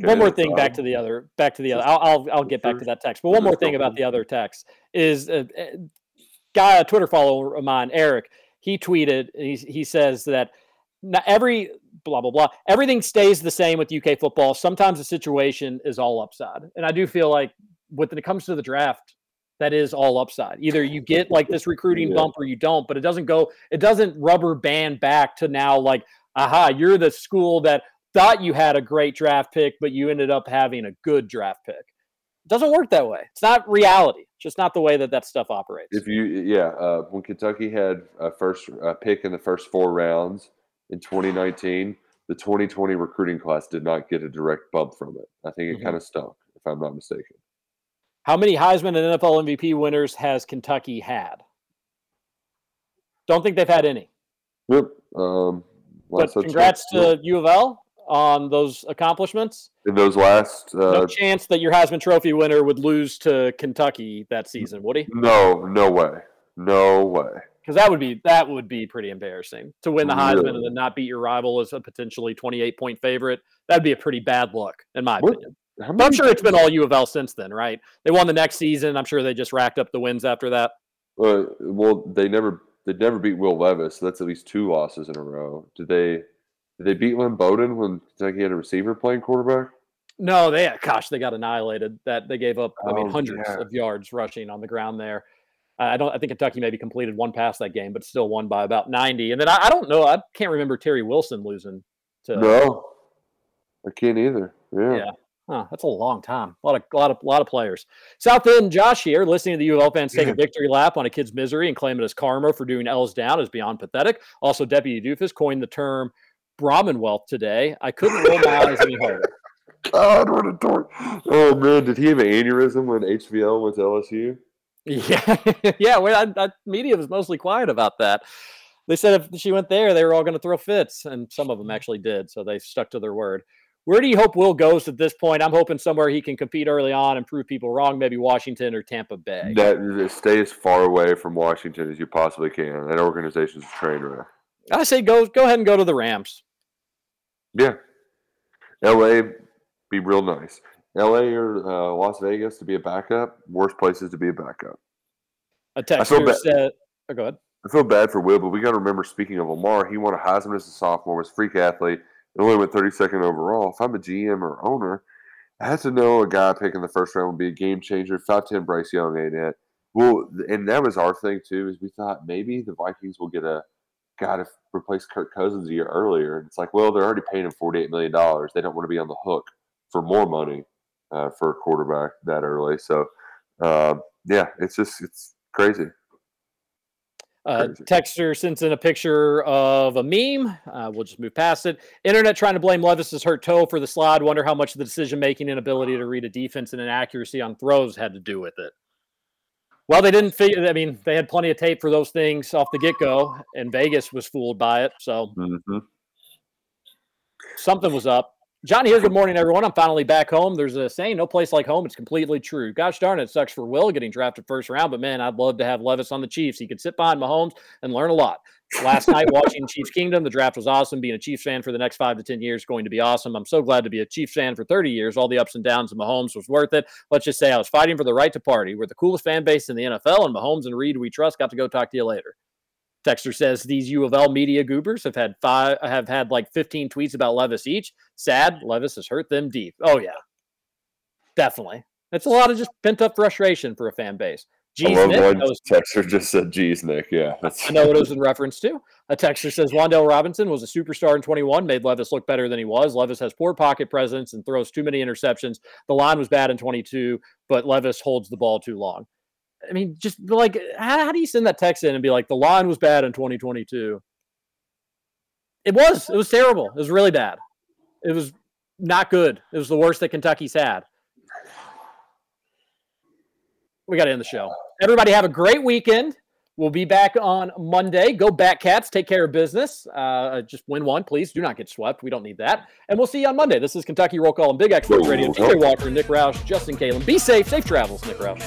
one more Okay, thing back um, to the other back to the other I'll, I'll i'll get back to that text but one more thing about the other text is uh, guy a twitter follower of mine eric he tweeted he, he says that every blah blah blah everything stays the same with uk football sometimes the situation is all upside and i do feel like when it comes to the draft that is all upside either you get like this recruiting Yeah. bump or you don't but it doesn't go it doesn't rubber band back to now like aha you're the school that thought you had a great draft pick, but you ended up having a good draft pick. It doesn't work that way. It's not reality. It's just not the way that that stuff operates. If you, yeah, uh, when Kentucky had a first uh, pick in the first four rounds in 2019, the 2020 recruiting class did not get a direct bump from it. I think it Mhm. kind of stunk, if I'm not mistaken. How many Heisman and NFL MVP winners has Kentucky had? Don't think they've had any. Yep. Um, But congrats to U of L on those accomplishments. in those last. No Uh, chance that your Heisman Trophy winner would lose to Kentucky that season, would he? no, no way, no way. Because that would be that would be pretty embarrassing to win the Heisman Really? and then not beat your rival as a potentially 28 point favorite. That'd be a pretty bad look, in my What- opinion. I'm sure it's been all U of L since then, right? They won the next season. I'm sure they just racked up the wins after that. Uh, well, they never they never beat Will Levis. So that's at least two losses in a row. Did they? Did they beat Lynn Bowden when Kentucky had a receiver playing quarterback? No, they gosh, they got annihilated. That they gave up. I mean, Oh, hundreds yeah. of yards rushing on the ground there. I don't. I think Kentucky maybe completed one pass that game, but still won by about 90. And then I, I don't know. I can't remember Terry Wilson losing to. No, I can't either. Yeah. Yeah. Huh, that's a long time. A lot of, a lot of, lot of players. South End Josh here, listening to the U of L fans take a victory lap on a kid's misery and claim it as karma for doing L's down is beyond pathetic. Also, Deputy Doofus coined the term Brahmin wealth today. I couldn't roll my eyes any harder. God, what a dork! Oh man, did he have an aneurysm when HVL went to LSU? Yeah, yeah. Well, I, I, media was mostly quiet about that. They said if she went there, they were all going to throw fits, and some of them actually did. So they stuck to their word. Where do you hope Will goes at this point? I'm hoping somewhere he can compete early on and prove people wrong. Maybe Washington or Tampa Bay. That stay as far away from Washington as you possibly can. That organization's a train wreck. I say go go ahead and go to the Rams. Yeah, L.A. be real nice. L.A. or uh, Las Vegas to be a backup. Worst places to be a backup. A texter said, oh, "Go ahead." I feel bad for Will, but we got to remember. Speaking of Lamar, he won a Heisman as a sophomore, was a freak athlete and only went 32nd overall. If I'm a GM or owner, I have to know a guy picking the first round would be a game changer. 5'10 Bryce Young ain't it. Well, and that was our thing too, is we thought maybe the Vikings will get a guy to replace Kirk Cousins a year earlier. And it's like, well, they're already paying him $48 million. They don't want to be on the hook for more money uh, for a quarterback that early. So, uh, yeah, it's just, it's crazy. Uh, Texter sends in a picture of a meme. Uh, we'll just move past it. Internet trying to blame Levis's hurt toe for the slide. Wonder how much the decision making and ability to read a defense and inaccuracy on throws had to do with it. Well, they didn't figure. I mean, they had plenty of tape for those things off the get go, and Vegas was fooled by it. So mm-hmm. something was up. Johnny here. Good morning, everyone. I'm finally back home. There's a saying, no place like home. It's completely true. Gosh darn it, sucks for Will getting drafted first round, but man, I'd love to have Levis on the Chiefs. He could sit behind Mahomes and learn a lot. Last night, watching Chiefs Kingdom, the draft was awesome. Being a Chiefs fan for the next five to 10 years is going to be awesome. I'm so glad to be a Chiefs fan for 30 years. All the ups and downs of Mahomes was worth it. Let's just say I was fighting for the right to party. We're the coolest fan base in the NFL, and Mahomes and Reid we trust. Got to go talk to you later. Texter says these U of L media goobers have had five have had like 15 tweets about Levis each. Sad, Levis has hurt them deep. Oh yeah. Definitely. It's a lot of just pent up frustration for a fan base. Geez, Nick, was, texter just said geez Nick. Yeah. I know what it was in reference to. A texter says Wan'Dale Robinson was a superstar in 21, made Levis look better than he was. Levis has poor pocket presence and throws too many interceptions. The line was bad in 22, but Levis holds the ball too long. I mean, just like, how, how do you send that text in and be like, the line was bad in 2022? It was. It was terrible. It was really bad. It was not good. It was the worst that Kentucky's had. We got to end the show. Everybody have a great weekend. We'll be back on Monday. Go back, cats. Take care of business. Uh, just win one, please. Do not get swept. We don't need that. And we'll see you on Monday. This is Kentucky Roll Call and Big X Sports Radio. TJ Walker, Nick Roush, Justin Kalen. Be safe. Safe travels, Nick Roush.